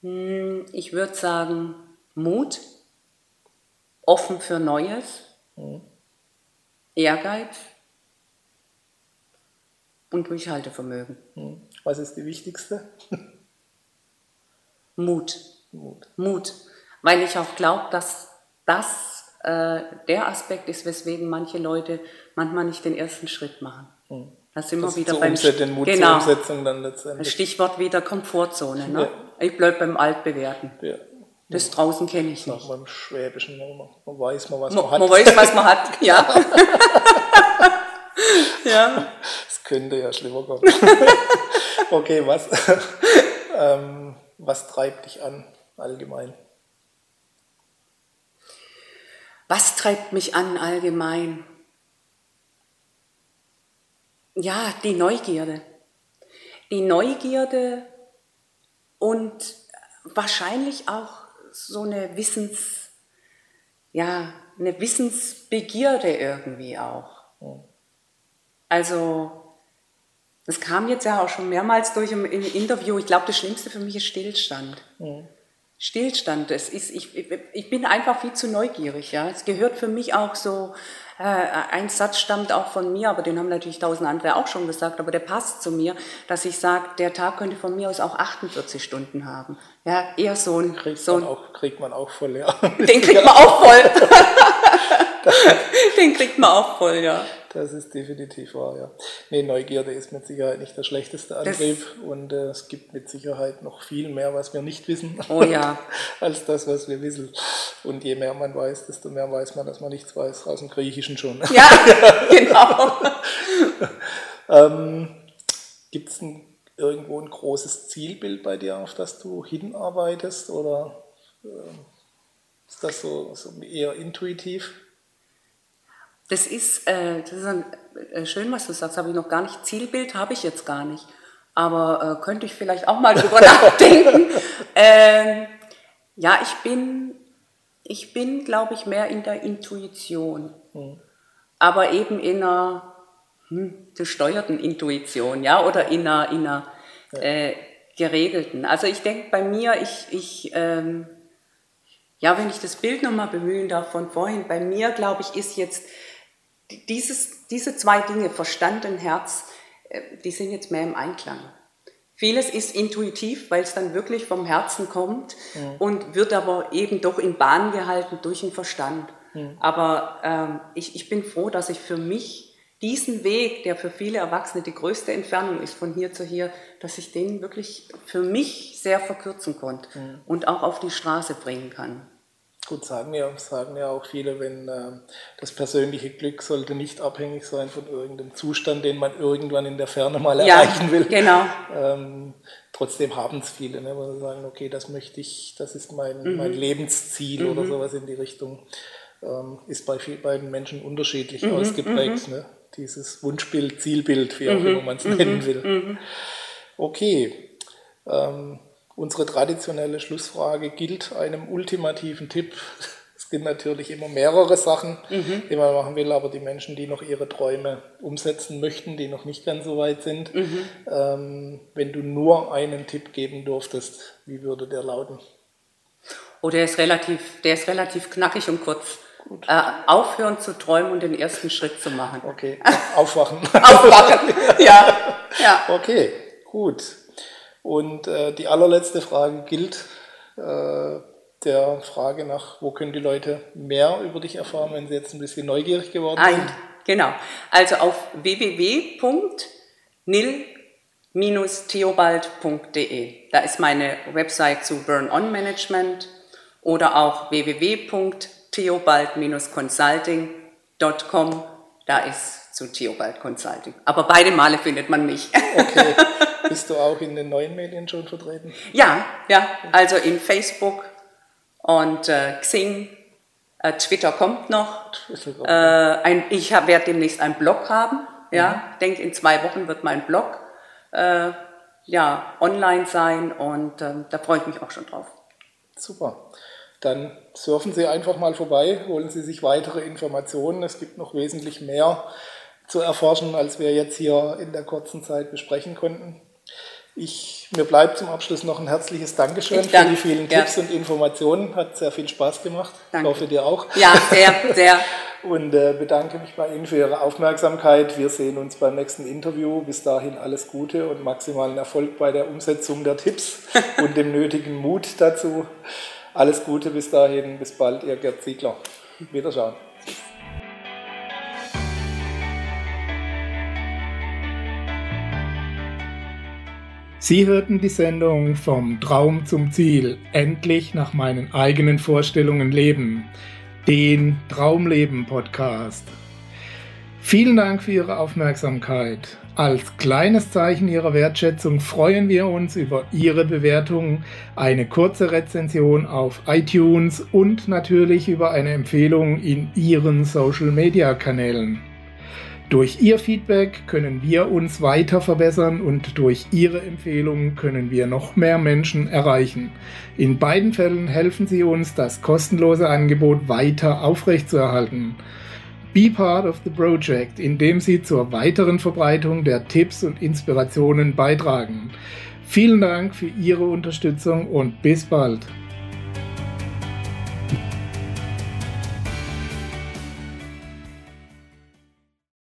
Hm, ich würde sagen, Mut, offen für Neues, mhm. Ehrgeiz, und Durchhaltevermögen. Hm. Was ist die wichtigste? Mut. Mut. Mut. Weil ich auch glaube, dass das äh, der Aspekt ist, weswegen manche Leute manchmal nicht den ersten Schritt machen. Hm. Das sind wir wieder beim Umset, den Mut genau, zur Umsetzung dann letztendlich. Stichwort wieder Komfortzone. Ne? Ja. Ich bleibe beim Altbewerten. Ja. Das draußen kenne ich nicht. Beim Schwäbischen, man weiß mal, was man, man hat. Man weiß, was man hat, ja. ja. Es könnte ja schlimmer kommen. okay, was, ähm, was treibt dich an allgemein? Was treibt mich an allgemein? Ja, die Neugierde. Die Neugierde und wahrscheinlich auch so eine Wissens, ja, eine Wissensbegierde irgendwie auch. Also, das kam jetzt ja auch schon mehrmals durch im, im Interview. Ich glaube, das Schlimmste für mich ist Stillstand. Mhm. Stillstand. Es ist, ich, ich bin einfach viel zu neugierig. Ja. Es gehört für mich auch so äh, ein Satz stammt auch von mir, aber den haben natürlich tausend andere auch schon gesagt, aber der passt zu mir, dass ich sage, der Tag könnte von mir aus auch 48 Stunden haben. Ja, eher so ein... Kriegt, so man, auch, kriegt man auch voll, ja. Den kriegt man auch voll. den kriegt man auch voll, ja. Das ist definitiv wahr, ja. Nee, Neugierde ist mit Sicherheit nicht der schlechteste Antrieb das und äh, es gibt mit Sicherheit noch viel mehr, was wir nicht wissen, oh, ja. als das, was wir wissen. Und je mehr man weiß, desto mehr weiß man, dass man nichts weiß, aus dem Griechischen schon. Ja, genau. ähm, gibt es irgendwo ein großes Zielbild bei dir, auf das du hinarbeitest oder äh, ist das so, so eher intuitiv? Das ist, äh, das ist ein, äh, schön, was du sagst, habe ich noch gar nicht. Zielbild habe ich jetzt gar nicht. Aber äh, könnte ich vielleicht auch mal drüber nachdenken. Ähm, ja, ich bin, ich bin, glaube ich, mehr in der Intuition. Mhm. Aber eben in einer hm, gesteuerten Intuition, ja, oder in einer, in einer ja. äh, geregelten. Also ich denke bei mir, ich, ich ähm, ja, wenn ich das Bild nochmal bemühen darf von vorhin, bei mir, glaube ich, ist jetzt dieses, diese zwei Dinge, Verstand und Herz, äh, die sind jetzt mehr im Einklang. Vieles ist intuitiv, weil es dann wirklich vom Herzen kommt ja. und wird aber eben doch in Bahn gehalten durch den Verstand. Ja. Aber ähm, ich, ich bin froh, dass ich für mich diesen Weg, der für viele Erwachsene die größte Entfernung ist von hier zu hier, dass ich den wirklich für mich sehr verkürzen konnte ja. und auch auf die Straße bringen kann. Gut, sagen ja, sagen ja auch viele, wenn äh, das persönliche Glück sollte nicht abhängig sein von irgendeinem Zustand, den man irgendwann in der Ferne mal ja, erreichen will. Genau. Ähm, trotzdem haben es viele, ne, wo sie sagen, okay, das möchte ich, das ist mein, mhm. mein Lebensziel mhm. oder sowas in die Richtung. Ähm, ist bei beiden Menschen unterschiedlich mhm. ausgeprägt, mhm. ne? dieses Wunschbild, Zielbild, wie auch mhm. immer man es nennen mhm. will. Okay. Ähm, Unsere traditionelle Schlussfrage gilt einem ultimativen Tipp. Es gibt natürlich immer mehrere Sachen, mhm. die man machen will, aber die Menschen, die noch ihre Träume umsetzen möchten, die noch nicht ganz so weit sind, mhm. ähm, wenn du nur einen Tipp geben durftest, wie würde der lauten? Oh, der ist relativ, der ist relativ knackig und kurz. Äh, aufhören zu träumen und den ersten Schritt zu machen. Okay, aufwachen. aufwachen, ja. ja. Okay, gut. Und äh, die allerletzte Frage gilt äh, der Frage nach, wo können die Leute mehr über dich erfahren, wenn sie jetzt ein bisschen neugierig geworden ah, sind? Genau, also auf www.nil-theobald.de. Da ist meine Website zu Burn-On-Management oder auch www.theobald-consulting.com. Da ist zu Theobald Consulting. Aber beide Male findet man mich. Okay. Bist du auch in den neuen Medien schon vertreten? Ja, ja, also in Facebook und äh, Xing. Äh, Twitter kommt noch. Äh, ein, ich werde demnächst einen Blog haben. Ja, mhm. denke in zwei Wochen wird mein Blog äh, ja, online sein und ähm, da freue ich mich auch schon drauf. Super. Dann surfen Sie einfach mal vorbei, holen Sie sich weitere Informationen. Es gibt noch wesentlich mehr zu erforschen, als wir jetzt hier in der kurzen Zeit besprechen konnten. Ich, mir bleibt zum Abschluss noch ein herzliches Dankeschön für die vielen ja. Tipps und Informationen. Hat sehr viel Spaß gemacht. Danke. Ich hoffe dir auch. Ja, sehr, sehr. und äh, bedanke mich bei Ihnen für Ihre Aufmerksamkeit. Wir sehen uns beim nächsten Interview. Bis dahin alles Gute und maximalen Erfolg bei der Umsetzung der Tipps und dem nötigen Mut dazu. Alles Gute bis dahin. Bis bald, Ihr Gerd Ziegler. Wiederschauen. Sie hörten die Sendung Vom Traum zum Ziel, endlich nach meinen eigenen Vorstellungen leben, den Traumleben Podcast. Vielen Dank für Ihre Aufmerksamkeit. Als kleines Zeichen Ihrer Wertschätzung freuen wir uns über Ihre Bewertung, eine kurze Rezension auf iTunes und natürlich über eine Empfehlung in Ihren Social-Media-Kanälen. Durch Ihr Feedback können wir uns weiter verbessern und durch Ihre Empfehlungen können wir noch mehr Menschen erreichen. In beiden Fällen helfen Sie uns, das kostenlose Angebot weiter aufrechtzuerhalten. Be part of the project, indem Sie zur weiteren Verbreitung der Tipps und Inspirationen beitragen. Vielen Dank für Ihre Unterstützung und bis bald.